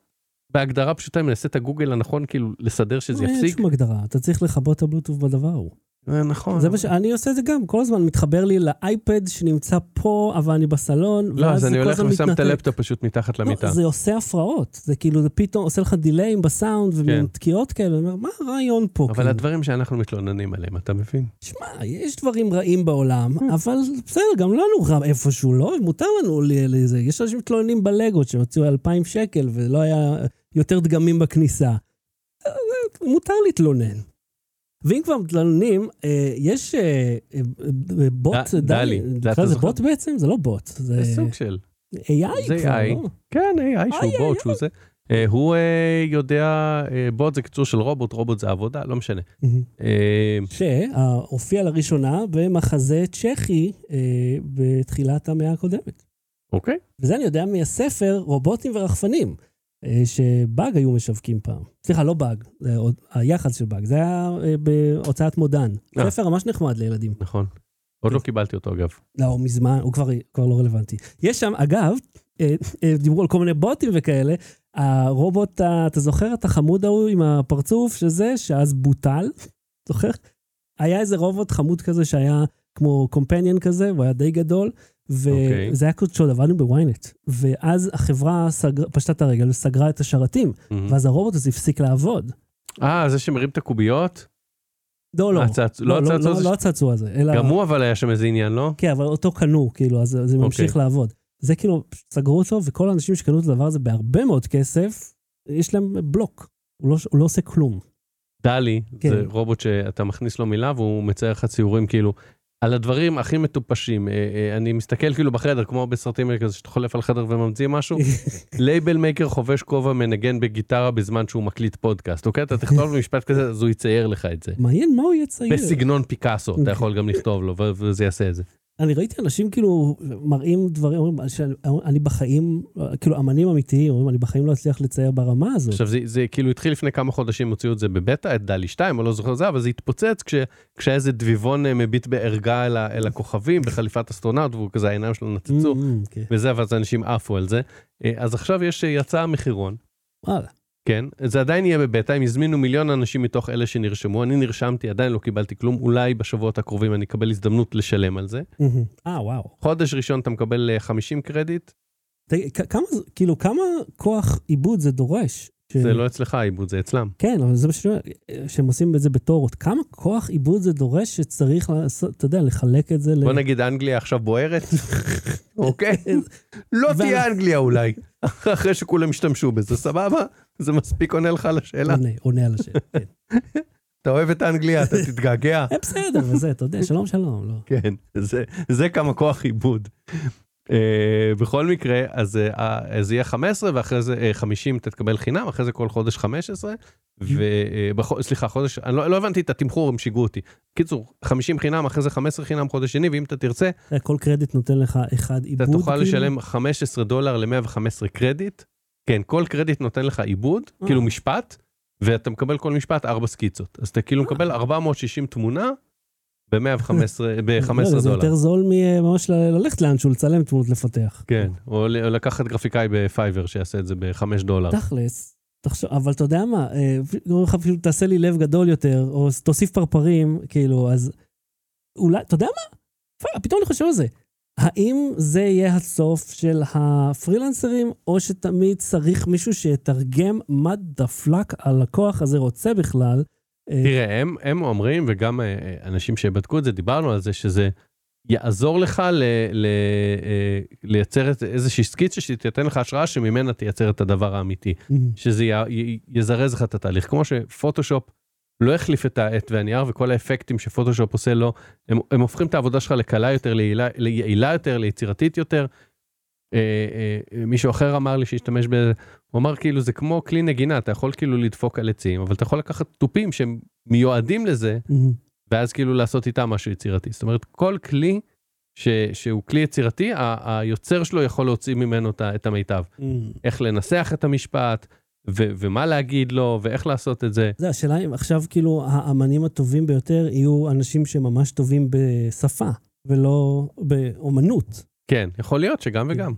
בהגדרה פשוטה אם נעשה את הגוגל הנכון כאילו לסדר שזה אין יפסיק. שום הגדרה, אתה צריך לכבות את הבלוטוף בדבר ההוא. אה, נכון. זה מה שאני עושה את זה גם, כל הזמן מתחבר לי ל iPad שנמצא פה, אבל אני בסלון, לא אז אני הולך ושם את. הלפטופ פשוט מתחת למיטה. לא, זה עושה הפרעות, זה כאילו, זה פתאום עושה לך דיליים בסאונד ומין כן. תקיעות כאלה, אני אומר, מה הרעיון פה? אבל כאילו? הדברים שאנחנו מתלוננים עליהם אתה מבין. שמע, יש דברים רעים בעולם. אבל בסדר, גם לנו רע איפשהו, לא? מותר לנו לזה. יש אנשים מתלוננים בלגות שהוציאו 2,000 שקל ולא היה יותר דגמים בכניסה. אה, מותר להתלונן. ואם כבר מתלוננים, אה, יש אה, אה, בוט, דלי, זה נקרא לזה? בוט בעצם? זה לא בוט, זה סוג של. AI זה כבר, AI. לא? כן, AI שהוא איי, בוט שהוא זה. הוא יודע, בוט זה קיצור של רובוט, רובוט זה עבודה, לא משנה. שהופיע לראשונה במחזה צ'כי בתחילת המאה הקודמת. אוקיי. וזה אני יודע מהספר רובוטים ורחפנים, שבאג היו משווקים פעם. סליחה, לא באג, זה עוד היחס של באג, זה היה אה, בהוצאת מודן. אה. ספר ממש נחמד לילדים. נכון. עוד לא קיבלתי אותו אגב. לא, הוא מזמן, הוא כבר, כבר לא רלוונטי. יש שם, אגב, אה, אה, דיברו על כל מיני בוטים וכאלה, הרובוט, אתה זוכר את החמוד ההוא עם הפרצוף שזה, שאז בוטל? זוכר? היה איזה רובוט חמוד כזה שהיה כמו קומפניאן כזה, הוא היה די גדול, אוקיי. וזה היה כזה שעוד עבדנו בוויינט. ואז החברה סגר, פשטה את הרגל וסגרה את השרתים, ואז הרובוט הזה הפסיק לעבוד. אה, זה שמרים את הקוביות? לא, לא. הצעצוע- לא, לא לא, הצעצוע לא, הזה לא הצעצוע הזה, אלא... גם הוא אבל היה שם איזה עניין, לא? כן, אבל אותו קנו, כאילו, אז זה ממשיך אוקיי. לעבוד. זה כאילו, סגרו אותו, וכל האנשים שקנו את הדבר הזה בהרבה מאוד כסף, יש להם בלוק. הוא לא, הוא לא עושה כלום. דלי, כן. זה רובוט שאתה מכניס לו מילה והוא מצייר לך ציורים כאילו על הדברים הכי מטופשים. אה, אה, אני מסתכל כאילו בחדר, כמו בסרטים כזה שאתה חולף על חדר וממציא משהו. (laughs) label maker חובש כובע מנגן בגיטרה בזמן שהוא מקליט פודקאסט, אוקיי? אתה תכתוב משפט כזה, אז הוא יצייר לך את זה. מעניין מה הוא יצייר. בסגנון פיקאסו, אתה אוקיי. יכול גם לכתוב לו, וזה יעשה את זה. אני ראיתי אנשים כאילו מראים דברים, אומרים שאני בחיים, כאילו אמנים אמיתיים, אומרים, אני בחיים לא אצליח לצייר ברמה הזאת. עכשיו זה, זה כאילו התחיל לפני כמה חודשים, הוציאו את זה בבטא, את DALL-E 2, אני לא זוכר זה, אבל זה התפוצץ כש, כשהיה איזה דביבון אה, מביט בערגה אל, אל הכוכבים בחליפת אסטרונאוט, והוא כזה העיניים שלו נצצו, Mm, כן. וזה, ואז אנשים עפו על זה. אה, אז עכשיו יש, אה, יצא המחירון, וואלה. כן, זה עדיין יהיה בבטא, הם הזמינו מיליון אנשים מתוך אלה שנרשמו, אני נרשמתי, עדיין לא קיבלתי כלום, אולי בשבועות הקרובים אני אקבל הזדמנות לשלם על זה. אה, וואו. חודש ראשון אתה מקבל אה, 50 קרדיט, תגיד, כ- כמה, כאילו, כמה כוח עיבוד זה דורש? ש- זה לא אצלך העיבוד, זה אצלם. כן, אבל זה מה שאני אומר, שהם עושים את זה בתור, כמה כוח עיבוד זה דורש שצריך לעשות, אתה יודע, לחלק את זה ל... בוא נגיד אנגליה עכשיו בוערת, (laughs) אוקיי? (laughs) לא תהיה אנגליה אולי, אחרי שכולם ישתמשו בזה, סבבה? זה מספיק עונה לך על השאלה. עונה, עונה על השאלה, כן. (laughs) אתה אוהב את אנגליה, אתה תתגעגע. (laughs) אה, בסדר, וזה, אתה יודע, שלום שלום, לא. כן, זה- זה כמה כוח עיבוד. אה, בכל מקרה, אז אה, אה, זה יהיה 15 ואחרי זה אה, 50 אתה תקבל חינם, אחרי זה כל חודש 15. וסליחה, חודש, אני לא לא הבנתי את התמחור, הם שיגעו אותי. קיצור, 50 חינם, אחרי זה 15 חינם חודש שני, ואם אתה תרצה, אה, כל קרדיט נותן לך אחד אתה עיבוד. תוכל כאילו? לשלם 15 דולר ל-115 קרדיט. כן, כל קרדיט נותן לך עיבוד, אה. כאילו משפט, ואתה מקבל כל משפט 4 סקיצות. אז אתה כאילו מקבל 460 תמונה ב-115 לא, ב-15 זה דולר. יותר זול מממש ללכת לאנשהו לצלם תמונות לפתח. כן, או לקחת גרפיקאי ב Fiverr שיעשה את זה ב-5 דולר. תכלס, תחשוב, אבל אתה יודע מה, אה, אפילו תעשה לי לב גדול יותר, או תוסיף פרפרים, כאילו, אז אולי, אתה יודע מה? פתאום אני חושב על זה. האם זה יהיה הסוף של הפרילנסרים, או שתמיד צריך מישהו שיתרגם מה דפלק הלקוח הזה רוצה בכלל? אה, תראה, הם, הם אומרים, וגם אה, אה, אנשים שבדקו את זה, דיברנו על זה, שזה יעזור לך ל, ל, לייצר את- איזושהי סקיצה שתיתן לך השראה שממנה תייצר את הדבר האמיתי. שזה י, י, יזרז לך את התהליך. כמו שפוטושופ לא החליף את העט והנייר וכל האפקטים שפוטושופ עושה לו, הם, הם הופכים את העבודה שלך לקלה יותר, ליעילה, ליעילה יותר, ליצירתית יותר. אה, אה, מישהו אחר אמר לי שהשתמש בזה, הוא אמר כאילו זה כמו כלי נגינה, אתה יכול כאילו לדפוק על עצים, אבל אתה יכול לקחת תופים שהם מיועדים לזה, מהמם. ואז כאילו לעשות איתם משהו יצירתי. זאת אומרת, כל כלי ש, שהוא כלי יצירתי, ה, היוצר שלו יכול להוציא ממנו את, את המיטב. מהמם. איך לנסח את המשפט, ו- ומה להגיד לו, ואיך לעשות את זה. זה השאלה אם עכשיו כאילו האמנים הטובים ביותר יהיו אנשים שממש טובים בשפה, ולא באומנות. כן, יכול להיות שגם וגם.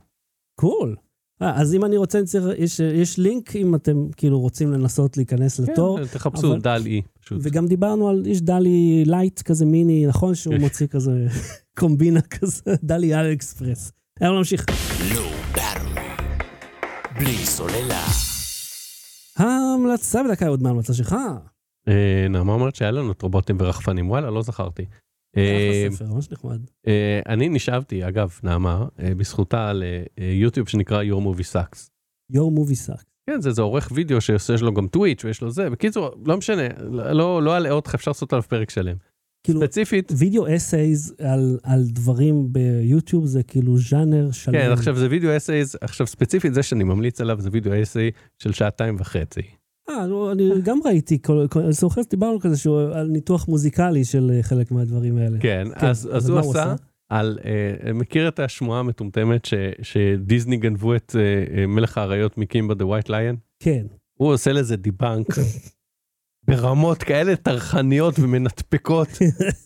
cool. אה, אז אם אני רוצה, אני צריך, יש, יש לינק אם אתם כאילו רוצים לנסות להיכנס לתור. כן, תחפשו אבל- DALL-E, פשוט. וגם דיברנו על, יש DALL-E lite כזה מיני, נכון? שהוא כן. מוציא כזה (laughs) קומבינה כזה, DALL-E AliExpress. יאללה נמשיך. בלי סוללה. ההמלצה בדקה עוד מההמלצה שלך. אה, נעמה אומרת שהיה לנו את רובוטים ורחפנים, וואלה, לא זכרתי. אה. אה, אני נשאבתי, אגב, נעמה, בזכותה ליוטיוב שנקרא Your Movie Sucks. Your movie suck. כן, זה, זה עורך וידאו שיש לו גם טוויץ' ויש לו זה. בקיצור, לא משנה, לא, לא אלאה אותך, אפשר לעשות עליו פרק שלם. כאילו, ספציפית, video essays על, על דברים ביוטיוב זה כאילו ז'אנר שלם. כן, עכשיו זה video essays, עכשיו ספציפית זה שאני ממליץ עליו זה video essay של שעתיים וחצי. אה, נו, אני גם ראיתי, אני זוכר שדיברנו כזה שהוא על ניתוח מוזיקלי של אה, חלק מהדברים האלה. כן, כן, אז, אז מה הוא הוא עשה? על, אה, מכיר את השמועה המטומטמת ש, שדיסני גנבו את אה, אה, מלך האריות מ Kimba the White Lion? כן. הוא עושה לזה debunk ברמות כאלה טרחניות ומנתפקות,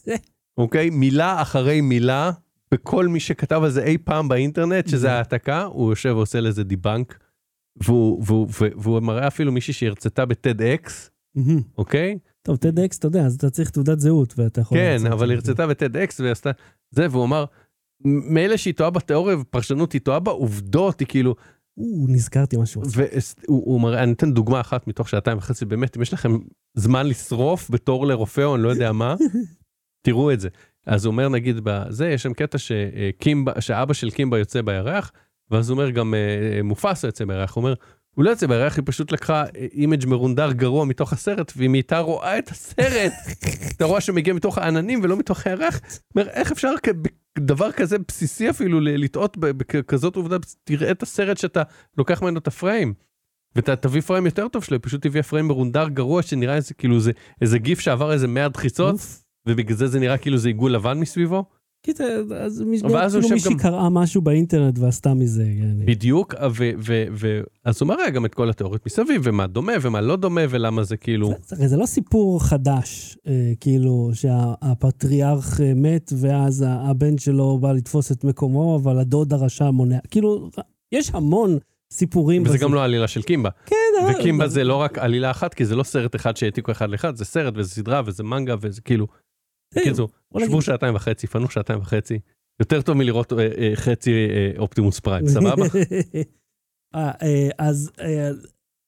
(laughs) אוקיי? מילה אחרי מילה, וכל מי שכתב על זה אי פעם באינטרנט, שזה העתקה, הוא יושב ועושה לזה דיבנק, והוא, והוא, והוא, והוא מראה אפילו מישהי שהרצתה בטד אקס, מהמם. אוקיי? טוב, TEDx, אתה יודע, אז אתה צריך תעודת זהות, ואתה יכול... כן, אבל. הרצתה בטד אקס ועשתה זה, והוא אמר, "מ- מילא שהיא טועה בתיאוריה ופרשנות, היא טועה בעובדות, היא כאילו, או, נזכרתי משהו. והוא הוא מראה, אני אתן דוגמה אחת מתוך שעתיים וחצי, באמת, אם יש לכם זמן לשרוף בתור לרופא או אני לא יודע מה, (laughs) תראו את זה. אז הוא אומר, נגיד, בזה, יש שם קטע שקימבה, שאבא של קימבה יוצא בירח, ואז הוא אומר גם, אה, מופסה יוצא בירח, הוא אומר, הוא לא יוצא בירח, היא פשוט לקחה אה, image מרונדר גרוע מתוך הסרט, והיא הייתה רואה את הסרט, (laughs) אתה רואה שמגיע מתוך העננים ולא מתוך הירח, אומר, איך אפשר דבר כזה בסיסי אפילו לטעות בכזאת עובדה, תראה את הסרט שאתה לוקח ממנו את הפריים. ואתה תביא פריים יותר טוב שלו, פשוט הביאה פריים מרונדר גרוע שנראה איזה כאילו זה איזה גיף שעבר איזה 100 דחיצות, אוף. ובגלל זה זה נראה כאילו זה עיגול לבן מסביבו. זה- אז ואז כאילו מישהי גם- קראה משהו באינטרנט ועשתה מזה. כן. בדיוק, ו- ו- ו- אז הוא מראה גם את כל התיאוריות מסביב, ומה דומה ומה לא דומה, ולמה זה כאילו... זה- הרי זה לא סיפור חדש, אה, כאילו שהפטריארך אה, מת ואז הבן שלו בא לתפוס את מקומו, אבל הדוד הרשע מונע. כאילו, יש המון סיפורים. וזה בזה. גם לא עלילה של קימבה. כן, וקימבה זה לא רק עלילה אחת, כי זה לא סרט אחד שהעתיקו אחד לאחד, זה סרט וזה סדרה וזה מנגה וזה כאילו... בקיצור, שבו שעתיים וחצי, פנו שעתיים וחצי. יותר טוב מלראות אה, אה, חצי אה, אופטימוס פריים, סבבה? (laughs) אז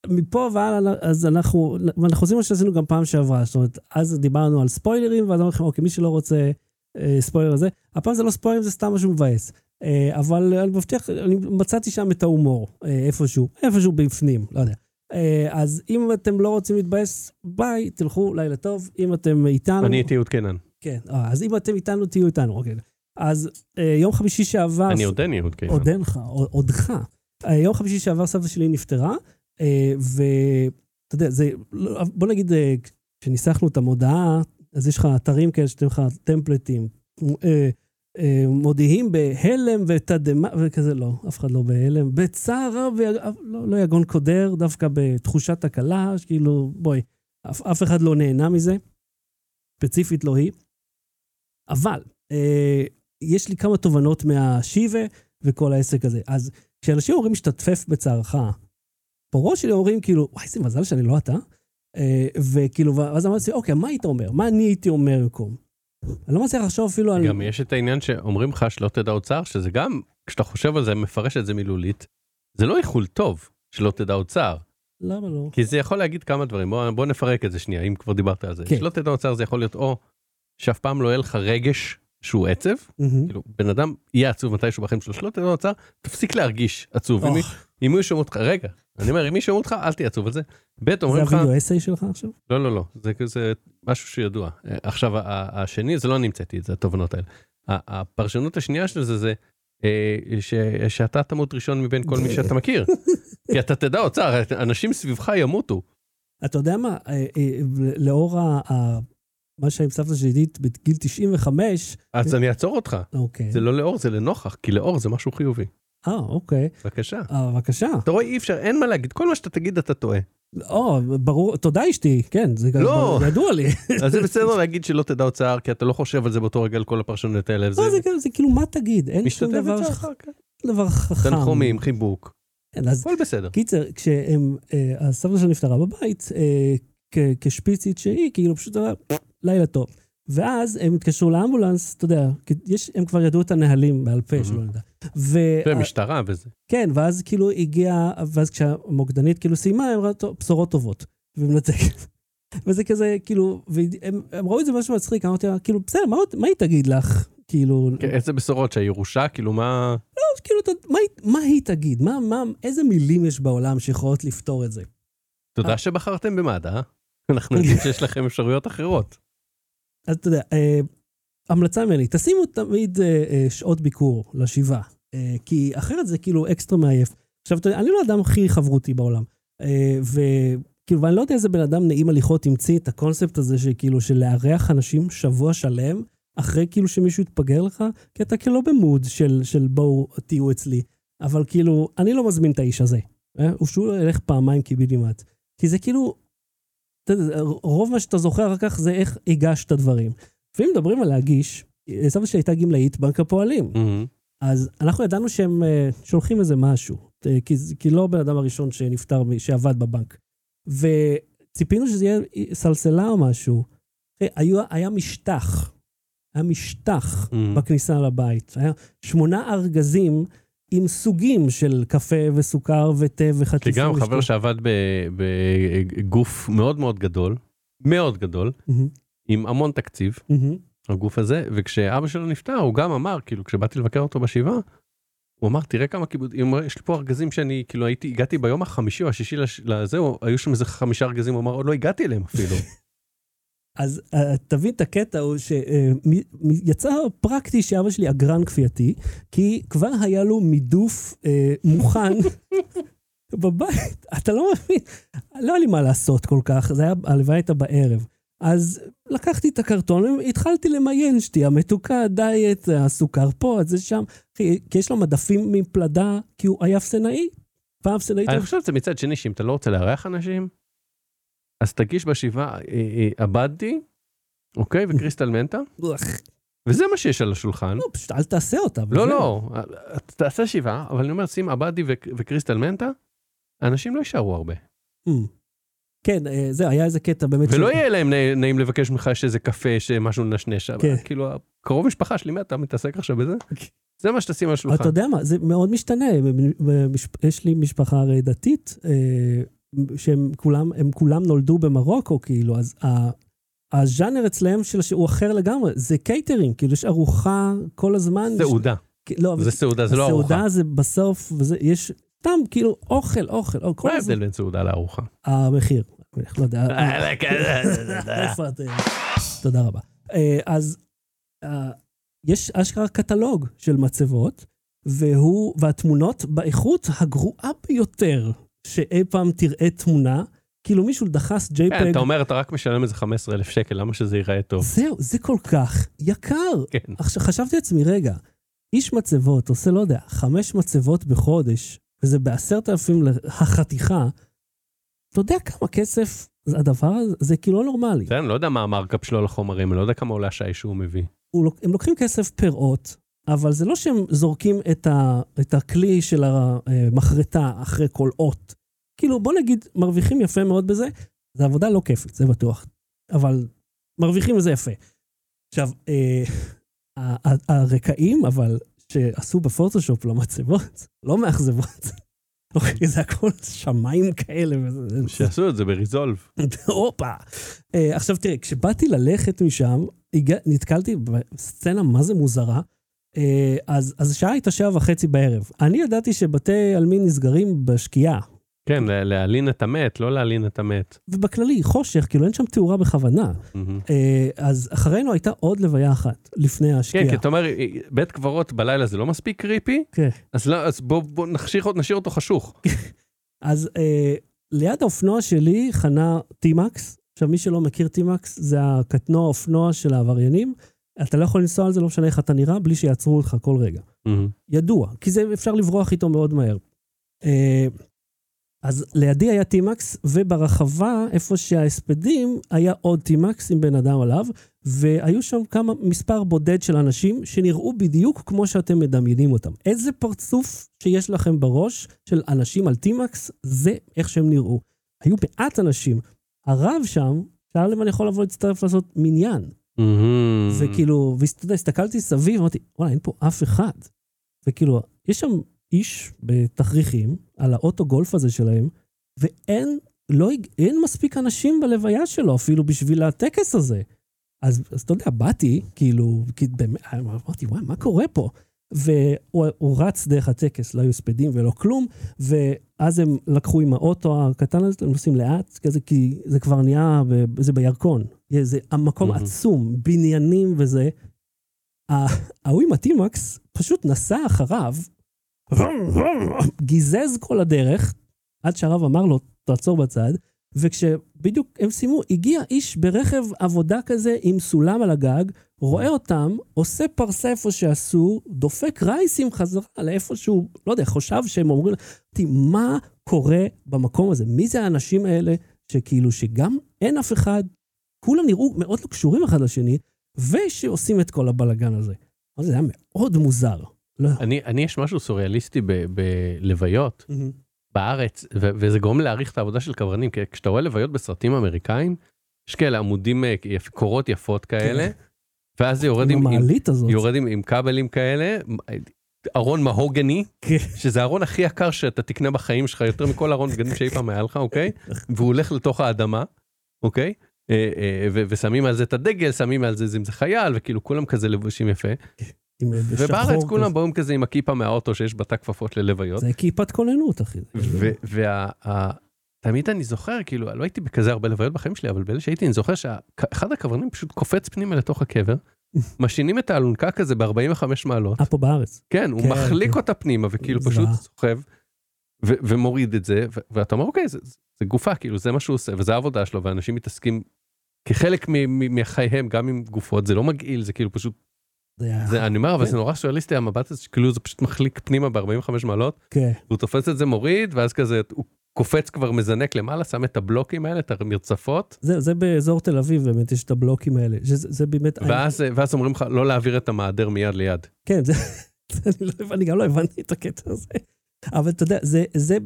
מפה והלאה, אז אנחנו, ואנחנו עושים מה שעשינו גם פעם שעברה, זאת אומרת, אז דיברנו על ספוילרים, ואז אמרנו לכם, אוקיי, מי שלא רוצה ספוילר הזה, הפעם זה לא ספוילרים, זה סתם משהו מבאס. אבל אני מבטיח, אני מצאתי שם את ההומור, איפשהו, איפשהו בפנים, לא יודע. אז אם אתם לא רוצים להתבאס, ביי, תלכו, לילה טוב. אם אתם איתנו... אני הייתי אהוד קנן. כן, אה, אז אם אתם איתנו, תהיו איתנו, אוקיי. אז אה, יום חמישי שעבר... אני עודני אהוד קנן. עודנך, עודך. אה, יום חמישי שעבר סבתא שלי נפטרה, ואתה יודע, זה, לא- בוא נגיד, כשניסחנו את המודעה, אז יש לך אתרים כאלה שאתם לך טמפלטים, מודיעים בהלם ותדהמה, וכזה לא, אף אחד לא בהלם, בצער רב, לא, לא יגון קודר, דווקא בתחושת הקלה, כאילו, בואי, אף, אף אחד לא נהנה מזה, ספציפית לא היא. אבל, אה, יש לי כמה תובנות מהשיבה וכל העסק הזה. אז כשאנשים אומרים משתתפף בצערך, בראש שלי אומרים כאילו, וואי, איזה מזל שאני לא אתה. אה, וכאילו, ואז אמרתי, אוקיי, מה היית אומר? מה אני הייתי אומר במקום? אני לא מצליח לחשוב אפילו על... גם יש את העניין שאומרים לך שלא תדע אוצר, שזה גם, כשאתה חושב על זה, מפרש את זה מילולית, זה לא איחול טוב שלא תדע אוצר, למה לא? כי זה יכול להגיד כמה דברים, בוא, בוא נפרק את זה שנייה, אם כבר דיברת על זה. כן. שלא תדע אוצר זה יכול להיות או שאף פעם לא יהיה לך רגש שהוא עצב. כאילו בן אדם יהיה עצוב מתישהו בחיים שלו, שלא תדע אוצר, תפסיק להרגיש עצוב. אם, מישהו שומע אותך, רגע, אני אומר, אם מישהו שומע אותך, אל תהיה עצוב על זה. ב' זה אומרים לך, הווידאו אסיי שלך עכשיו? לא, לא, לא, זה כזה משהו שידוע. אה, עכשיו, השני, זה לא אני המצאתי את זה, התובנות האלה. הפרשנות השנייה של זה, זה אה, ש- שאתה תמות ראשון מבין כל מי שאתה מכיר. (laughs) כי אתה תדע אוצר, אנשים סביבך ימותו. אתה יודע מה, אה, לאור מה שעם סבתא שלי עידית בגיל 95, אז אני אעצור אותך. אוקיי. זה לא לאור, זה לנוכח, כי לאור זה משהו חיובי. אה, אוקיי. בבקשה. אה, בבקשה. אתה רואה, אי אפשר, אין מה להגיד, כל מה שאתה תגיד אתה טועה. או, ברור, תודה אשתי, כן, זה גם לא. ידוע לי. (laughs) אז זה בסדר להגיד שלא תדע אוצר, כי אתה לא חושב על זה באותו רגע על כל הפרשנויות האלה. לא, זה זה כאילו, מה תגיד? אין שום דבר כן. דבר חכם. תנחומים, חיבוק, כן, הכל בסדר. קיצר, כשהם, אה, הסבתא שלה נפטרה בבית, אה, כ- כשפיצית שהיא, כאילו פשוט אמרה, לילה טוב. ואז הם התקשרו לאמבולנס, אתה יודע, יש, הם כבר ידעו את הנהלים בעל פה, שלא נדע. ו... ומשטרה וזה. כן, ואז כאילו הגיע, ואז כשהמוקדנית כאילו סיימה, הם אמרה, "טוב, בשורות טובות. ומנתקת. (laughs) וזה כזה, כאילו, והם הם ראו את זה משהו מצחיק, אמרתי לה, כאילו, בסדר, מה, מה היא תגיד לך? כאילו, כן, איזה בשורות שהירושה, כאילו מה... לא, כאילו, אתה- מה, היא- מה היא תגיד? מה, מה, איזה מילים יש בעולם שיכולות לפתור את זה? תודה שבחרתם במד"א, אה? אנחנו יודעים שיש לכם אפשרויות אחרות. אז אתה יודע, אה, המלצה ממני, תשימו תמיד אה, אה, שעות ביקור לשבעה, כי אחרת זה כאילו אקסטרה מעייף. עכשיו, אתה יודע, אני לא האדם הכי חברותי בעולם, וכאילו, ואני לא יודע איזה בן אדם נעים הליכות המציא את הקונספט הזה שכאילו, של לארח אנשים שבוע שלם, אחרי כאילו שמישהו יתפגר לך, כי אתה כאילו לא במוד של, של בואו תהיו אצלי, אבל כאילו, אני לא מזמין את האיש הזה. אה? הוא שהוא ילך פעמיים קיבינימט. כי זה כאילו, רוב מה שאתה זוכר אחר כך זה איך הגשת דברים. ואם מדברים על להגיש, סבתא שלי הייתה גמלאית בנק הפועלים. מהמם. אז אנחנו ידענו שהם אה, שולחים איזה משהו, אה, כי, כי לא הבן אדם הראשון שנפטר, שעבד בבנק. וציפינו שזה יהיה סלסלה או משהו. היו, היה משטח, היה משטח מהמם. בכניסה לבית. היה שמונה ארגזים עם סוגים של קפה וסוכר ותה וחטיפים. גם חבר ושטויות. שעבד בגוף מאוד מאוד גדול, מאוד גדול, מהמם, עם המון תקציב, מהמם. הגוף הזה, וכשאבא שלו נפטר, הוא גם אמר, כאילו, כשבאתי לבקר אותו בשבעה, הוא אמר, תראה כמה כיבוד, הוא אומר, יש לי פה ארגזים שאני, כאילו, הייתי, הגעתי ביום החמישי או השישי לש- לזהו, היו שם איזה חמישה ארגזים, הוא אמר, עוד לא הגעתי אליהם אפילו. (laughs) אז uh, תבין את הקטע הוא שיצא פרקטי שאבא שלי אגרן כפייתי, כי כבר היה לו מידוף uh, מוכן (laughs) בבית. אתה לא מבין, לא היה לי מה לעשות כל כך, זה היה, הלוואי הייתה בערב. אז לקחתי את הקרטון, התחלתי למיין שתייה מתוקה, דיאט, הסוכר פה, זה שם. אחי, כי יש לו מדפים מפלדה, כי הוא היה אפסנאי. פעם אפסנאית... אני חושב שזה מצד שני, שאם אתה לא רוצה לארח אנשים, אז תגיש בשבעה, אה, אה, עבדתי, אוקיי, וקריסטל מנטה, וזה מה שיש על השולחן. לא, פשוט אל תעשה אותה. לא. לא, תעשה שבעה, אבל אני אומר, שים עבדי וקריסטל מנטה, האנשים לא יישארו הרבה. Mm. כן, אה, זה היה איזה קטע באמת. ולא יהיה להם נעים- לבקש ממך שאיזה קפה, שמשהו נשנש. אבל כן. כאילו, קרוב משפחה שלי, מה אתה מתעסק עכשיו בזה? אוקיי. זה מה שתשים על השולחן. אתה יודע מה, זה מאוד משתנה. יש לי משפחה הרי דתית, שהם כולם, הם כולם נולדו במרוקו, כאילו, אז ה- הז'אנר אצלהם של הוא אחר לגמרי, זה קייטרינג, כאילו יש ארוחה כל הזמן. סעודה. יש- לא, זה סעודה, זה לא ארוחה. הסעודה זה בסוף, וזה, יש סתם כאילו אוכל, אוכל, או כל מה הזמן. ההבדל בין סעודה לארוחה? המחיר, לא יודע. אה, אתם? (laughs) תודה רבה. אה, אז אה, יש אשכרה קטלוג של מצבות, והוא, והתמונות באיכות הגרועה ביותר שאי פעם תראה תמונה, כאילו מישהו דחס כן, JPEG. אתה אומר, אתה רק משלם איזה 15,000 שקל, למה שזה ייראה טוב? זהו, זה כל כך יקר. כן. עכשיו, חשבתי לעצמי, רגע, איש מצבות עושה, לא יודע, חמש מצבות בחודש, וזה בעשרת אלפים החתיכה, אתה יודע כמה כסף זה הדבר הזה? זה כאילו לא נורמלי. בסדר, אני לא יודע מה המרקאפ שלו לחומרים, אני לא יודע כמה עולה השי שהוא מביא. לוק- הם לוקחים כסף פר אות, אבל זה לא שהם זורקים את, ה, את הכלי של המחרטה אחרי כל אות. כאילו, בוא נגיד, מרוויחים יפה מאוד בזה, זו עבודה לא כיפית, זה בטוח. אבל מרוויחים מזה יפה. עכשיו, אה, הרקעים, אבל, שעשו בפוטושופ למצבות, לא מאכזבות. (laughs) אוקיי, זה הכל שמיים כאלה. וזה- שיעשו את זה בריזולב. (laughs) הופה. אה, עכשיו תראה, כשבאתי ללכת משם, נתקלתי בסצנה מה זה מוזרה. אה, אז, אז השעה הייתה שעה וחצי בערב. אני ידעתי שבתי עלמין נסגרים בשקיעה, כן, לה- להלין את המת, לא להלין את המת. ובכללי, חושך, כאילו אין שם תאורה בכוונה. אה, אז אחרינו הייתה עוד לוויה אחת, לפני כן, השקיעה. כי אתה אומר, בית קברות בלילה זה לא מספיק קריפי, כן. אז לא- אז בוא בוא נשאיר אותו חשוך. (laughs) אז אה, ליד האופנוע שלי חנה טימקס. עכשיו, מי שלא מכיר טימקס, זה הקטנוע אופנוע של העבריינים. אתה לא יכול לנסוע על זה, לא משנה איך אתה נראה, בלי שיעצרו אותך כל רגע. מהמם. ידוע, כי זה אפשר לברוח איתו מאוד מהר. אה, אז לידי היה טימקס, וברחבה, איפה שההספדים, היה עוד טימקס עם בן אדם עליו, והיו שם כמה, מספר בודד של אנשים שנראו בדיוק כמו שאתם מדמיינים אותם. איזה פרצוף שיש לכם בראש של אנשים על טימקס, זה איך שהם נראו. היו מעט אנשים. הרב שם, שאל אם אני יכול לבוא להצטרף לעשות מניין. מהמם. וכאילו, ואתה יודע, הסתכלתי סביב, אמרתי, וואלה, אין פה אף אחד. וכאילו, יש שם איש בתכריכים, על האוטו גולף הזה שלהם, ואין, לא, אין מספיק אנשים בלוויה שלו אפילו בשביל הטקס הזה. אז, אז אתה יודע, באתי, כאילו, באמת, אמרתי, וואי, מה קורה פה? והוא הוא רץ דרך הטקס, לא היו הספדים ולא כלום, ואז הם לקחו עם האוטו הקטן הזה, הם נוסעים לאט, כזה, כי זה כבר נהיה, זה בירקון. זה המקום מהמם. עצום, בניינים וזה. ההוא עם הטימקס פשוט נסע אחריו, גיזז כל הדרך, עד שהרב אמר לו, תעצור בצד, וכשבדיוק הם סיימו, הגיע איש ברכב עבודה כזה עם סולם על הגג, רואה אותם, עושה פרסה איפה שאסור, דופק רייסים חזרה לאיפה שהוא, לא יודע, חושב שהם אומרים, אמרתי, מה קורה במקום הזה? מי זה האנשים האלה שכאילו, שגם אין אף אחד, כולם נראו מאוד לא קשורים אחד לשני, ושעושים את כל הבלגן הזה. אבל זה היה מאוד מוזר. לא. אני, אני, יש משהו סוריאליסטי ב- בלוויות בארץ, ו- וזה גורם להעריך את העבודה של קברנים, כי כשאתה רואה לוויות בסרטים אמריקאים, יש כאלה עמודים, אה, יפ- קורות יפות כאלה, ואז זה יורד עם עם, עם. יורד עם, עם כבלים כאלה, ארון מהוגני, כן. שזה הארון הכי יקר שאתה תקנה בחיים שלך, יותר מכל ארון בגדים שאי פעם היה לך, אוקיי? (laughs) והוא הולך לתוך האדמה, אוקיי? אה, אה, ושמים על זה את הדגל, שמים על זה אם זה חייל, וכאילו כולם כזה לבושים יפה. אה, ובארץ. כולם באים כזה עם הכיפה מהאוטו שיש בתא כפפות ללוויות. זה כיפת כוננות, אחי. ותמיד אני זוכר, כאילו, לא הייתי בכזה הרבה לוויות בחיים שלי, אבל באלה שהייתי, אני זוכר שאחד הקברנים פשוט קופץ פנימה לתוך הקבר, (laughs) משינים את האלונקה כזה ב-45 מעלות, אה, פה בארץ. כן, הוא כן, מחליק כן. אותה פנימה, וכאילו. פשוט סוחב, ו- ומוריד את זה, ו- ואתה אומר, אוקיי, זה, זה גופה, כאילו, זה מה שהוא עושה, וזה העבודה שלו, ואנשים מתעסקים כחלק מחייהם, גם עם גופות, זה לא מגעיל, זה כאילו פשוט, זה. זה, אני אומר, אבל כן. זה נורא סוריאליסטי המבט הזה, שכאילו זה פשוט מחליק פנימה ב-45 מעלות, כן. הוא תופס את זה מוריד, ואז כזה, הוא קופץ כבר מזנק למעלה, שם את הבלוקים האלה, את המרצפות, זה, זה באזור תל אביב, באמת, יש את הבלוקים האלה. שזה, זה באמת... ואז, ואז אומרים לך לא להעביר את המעדר מיד ליד. כן, זה... זה (laughs) אני, לא, אני גם לא הבנתי את הקטע הזה. אבל אתה יודע, זה, זה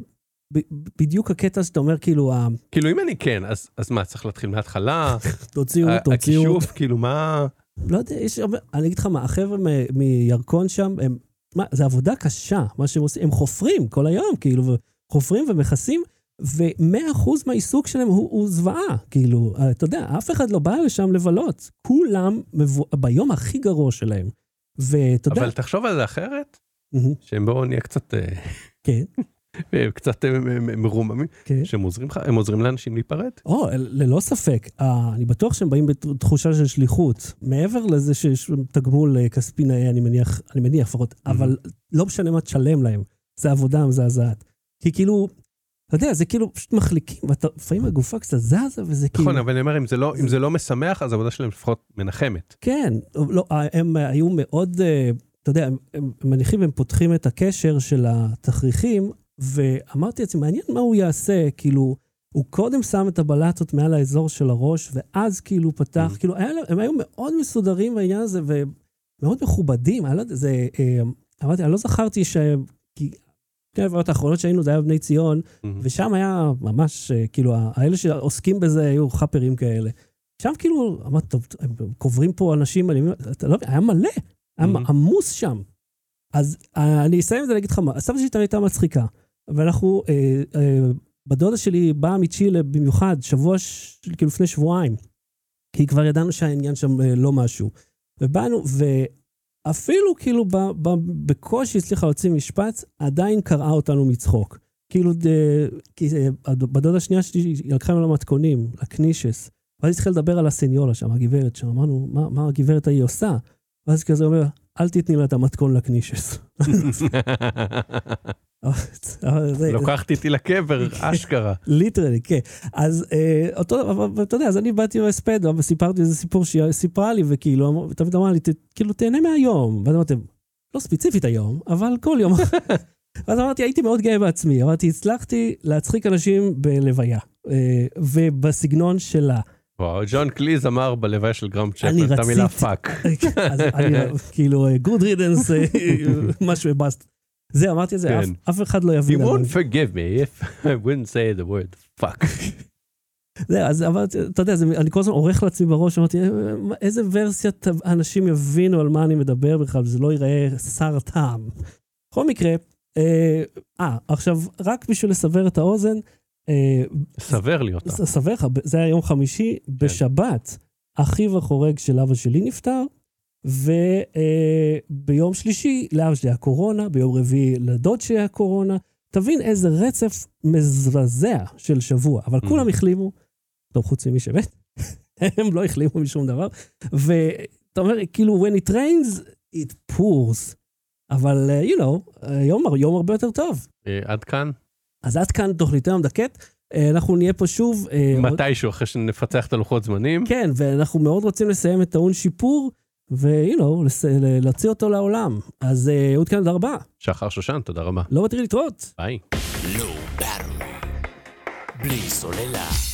בדיוק הקטע שאתה אומר, כאילו, ה- כאילו, אם אני כן, אז, אז מה, צריך להתחיל מההתחלה? (laughs) תוציאו, תוציאו. הכישוף, כאילו, מה... לא יודע, יש. אני אגיד לך מה, החבר'ה מ- מירקון שם, הם... מה, זה עבודה קשה, מה שהם עושים. הם חופרים כל היום, כאילו, חופרים ומכסים, ו-100% מהעיסוק שלהם הוא, הוא זוועה. כאילו, אתה יודע, אף אחד לא בא לשם לבלות. כולם מבו... ביום הכי גרוע שלהם. ואתה יודע... אבל תחשוב על זה אחרת, שהם בואו נהיה קצת, אה, כן, (laughs) אה, קצת אה, מרוממים, כן. שהם עוזרים לך, הם עוזרים לאנשים להיפרד. או, ללא ספק. אני בטוח שהם באים בתחושה של שליחות. מעבר לזה שיש תגמול כספי נאה, אני מניח, אני מניח לפחות, אבל לא משנה מה תשלם להם. זה עבודה מזעזעת. כי כאילו, אתה יודע, זה כאילו פשוט מחליקים, ואתה, לפעמים הגופה קצת זזה, וזה כאילו... נכון, אבל אני אומר, אם זה לא- אם זה לא משמח, אז העבודה שלהם לפחות מנחמת. כן, לא, הם היו מאוד, אתה יודע, הם, הם מניחים והם פותחים את הקשר של התכריכים, ואמרתי לעצמי, מעניין מה הוא יעשה, כאילו, הוא קודם שם את הבלטות מעל האזור של הראש, ואז כאילו פתח, Mm. כאילו, היה, הם היו מאוד מסודרים בעניין הזה, ומאוד מכובדים, היה לו, זה, אה, אמרתי, אני לא זכרתי ש... כי שתי הלוויות האחרונות שהיינו, זה היה בבני ציון, מהמם. ושם היה ממש, אה, כאילו, האלה שעוסקים בזה היו חאפרים כאלה. שם כאילו, אמרתי, טוב, הם קוברים פה אנשים אלימים, אתה לא מבין, היה מלא, היה Mhm. עמוס שם. אז אה, אני אסיים את זה להגיד לך מה, הסבתא שלי תמיד הייתה מצחיקה, ואנחנו, אה, אה, בדודה שלי באה מצ'ילה במיוחד, שבוע, ש... כאילו לפני שבועיים, כי כבר ידענו שהעניין שם אה, לא משהו. ובאנו, ואפילו כאילו ב, ב, בקושי הצליחה להוציא משפט, עדיין קרעה אותנו מצחוק. כאילו, ד, כי אה, בדודה השנייה שלי, היא לקחה לנו למתכונים, לקנישס. ואז היא התחילה לדבר על הסניולה שם, הגברת שם, אמרנו, מה, מה הגברת ההיא עושה? ואז כזה אומר, אל תתני לה את המתכון לקנישס. (laughs) אבל זה- לוקחת איתי לקבר, (laughs) אשכרה. ליטרלי, כן. אז אה, אותו, אבל אתה יודע, אז אני באתי בהספד וסיפרתי איזה סיפור שהיא סיפרה לי, וכאילו, תמיד אמרה לי, "ת- כאילו, תהנה מהיום. ואז אמרתי, לא ספציפית היום, אבל כל יום. (laughs) ואז אמרתי, הייתי מאוד גאה בעצמי. אמרתי, הצלחתי להצחיק אנשים בלוויה, אה, ובסגנון שלה. וואו, ג'ון קליז אמר בלוויה של גרם צ'פמן את המילה פאק. (laughs) אז אני, (laughs) כאילו, riddance, אה, (laughs) משהו בבאסט. זה, אמרתי את זה, אף- כן. אף אחד לא You יבין. עליי. won't forgive me if I wouldn't say the word fuck. זה, אז אבל אתה יודע, זה, אני כל הזמן עורך לעצמי בראש, אמרתי, "אה, איזה ורסיית אנשים יבינו על מה אני מדבר בכלל, וזה לא ייראה סר טעם. בכל מקרה, אה, אה, עכשיו, רק בשביל לסבר את האוזן, סבר לי אותה. אספר לך, זה היה יום חמישי, בשבת, אחיו החורג של אבא שלי נפטר, וביום שלישי לאבא שלי היה קורונה, ביום רביעי לדוד שלי היה קורונה. תבין איזה רצף מזעזע של שבוע, אבל. כולם החלימו, טוב, חוץ ממי שמת, (laughs) הם לא החלימו משום דבר, ואתה אומר, כאילו, when it rains, it pours. אבל, אה, you know, היום, יום הרבה יותר טוב. אה, עד כאן, אז עד כאן תוכניתנו המדכאת. אה, אנחנו נהיה פה שוב. אה, עוד- מתישהו אחרי שנפצח את הלוחות זמנים. כן, ואנחנו מאוד רוצים לסיים את טעון שיפור, ו-you know, לס- ל- להוציא אותו לעולם. אז אה, אהוד כאן, תודה רבה. שחר שושן, תודה רבה. לא מתחיל להתראות. ביי. Battery. בלי סוללה.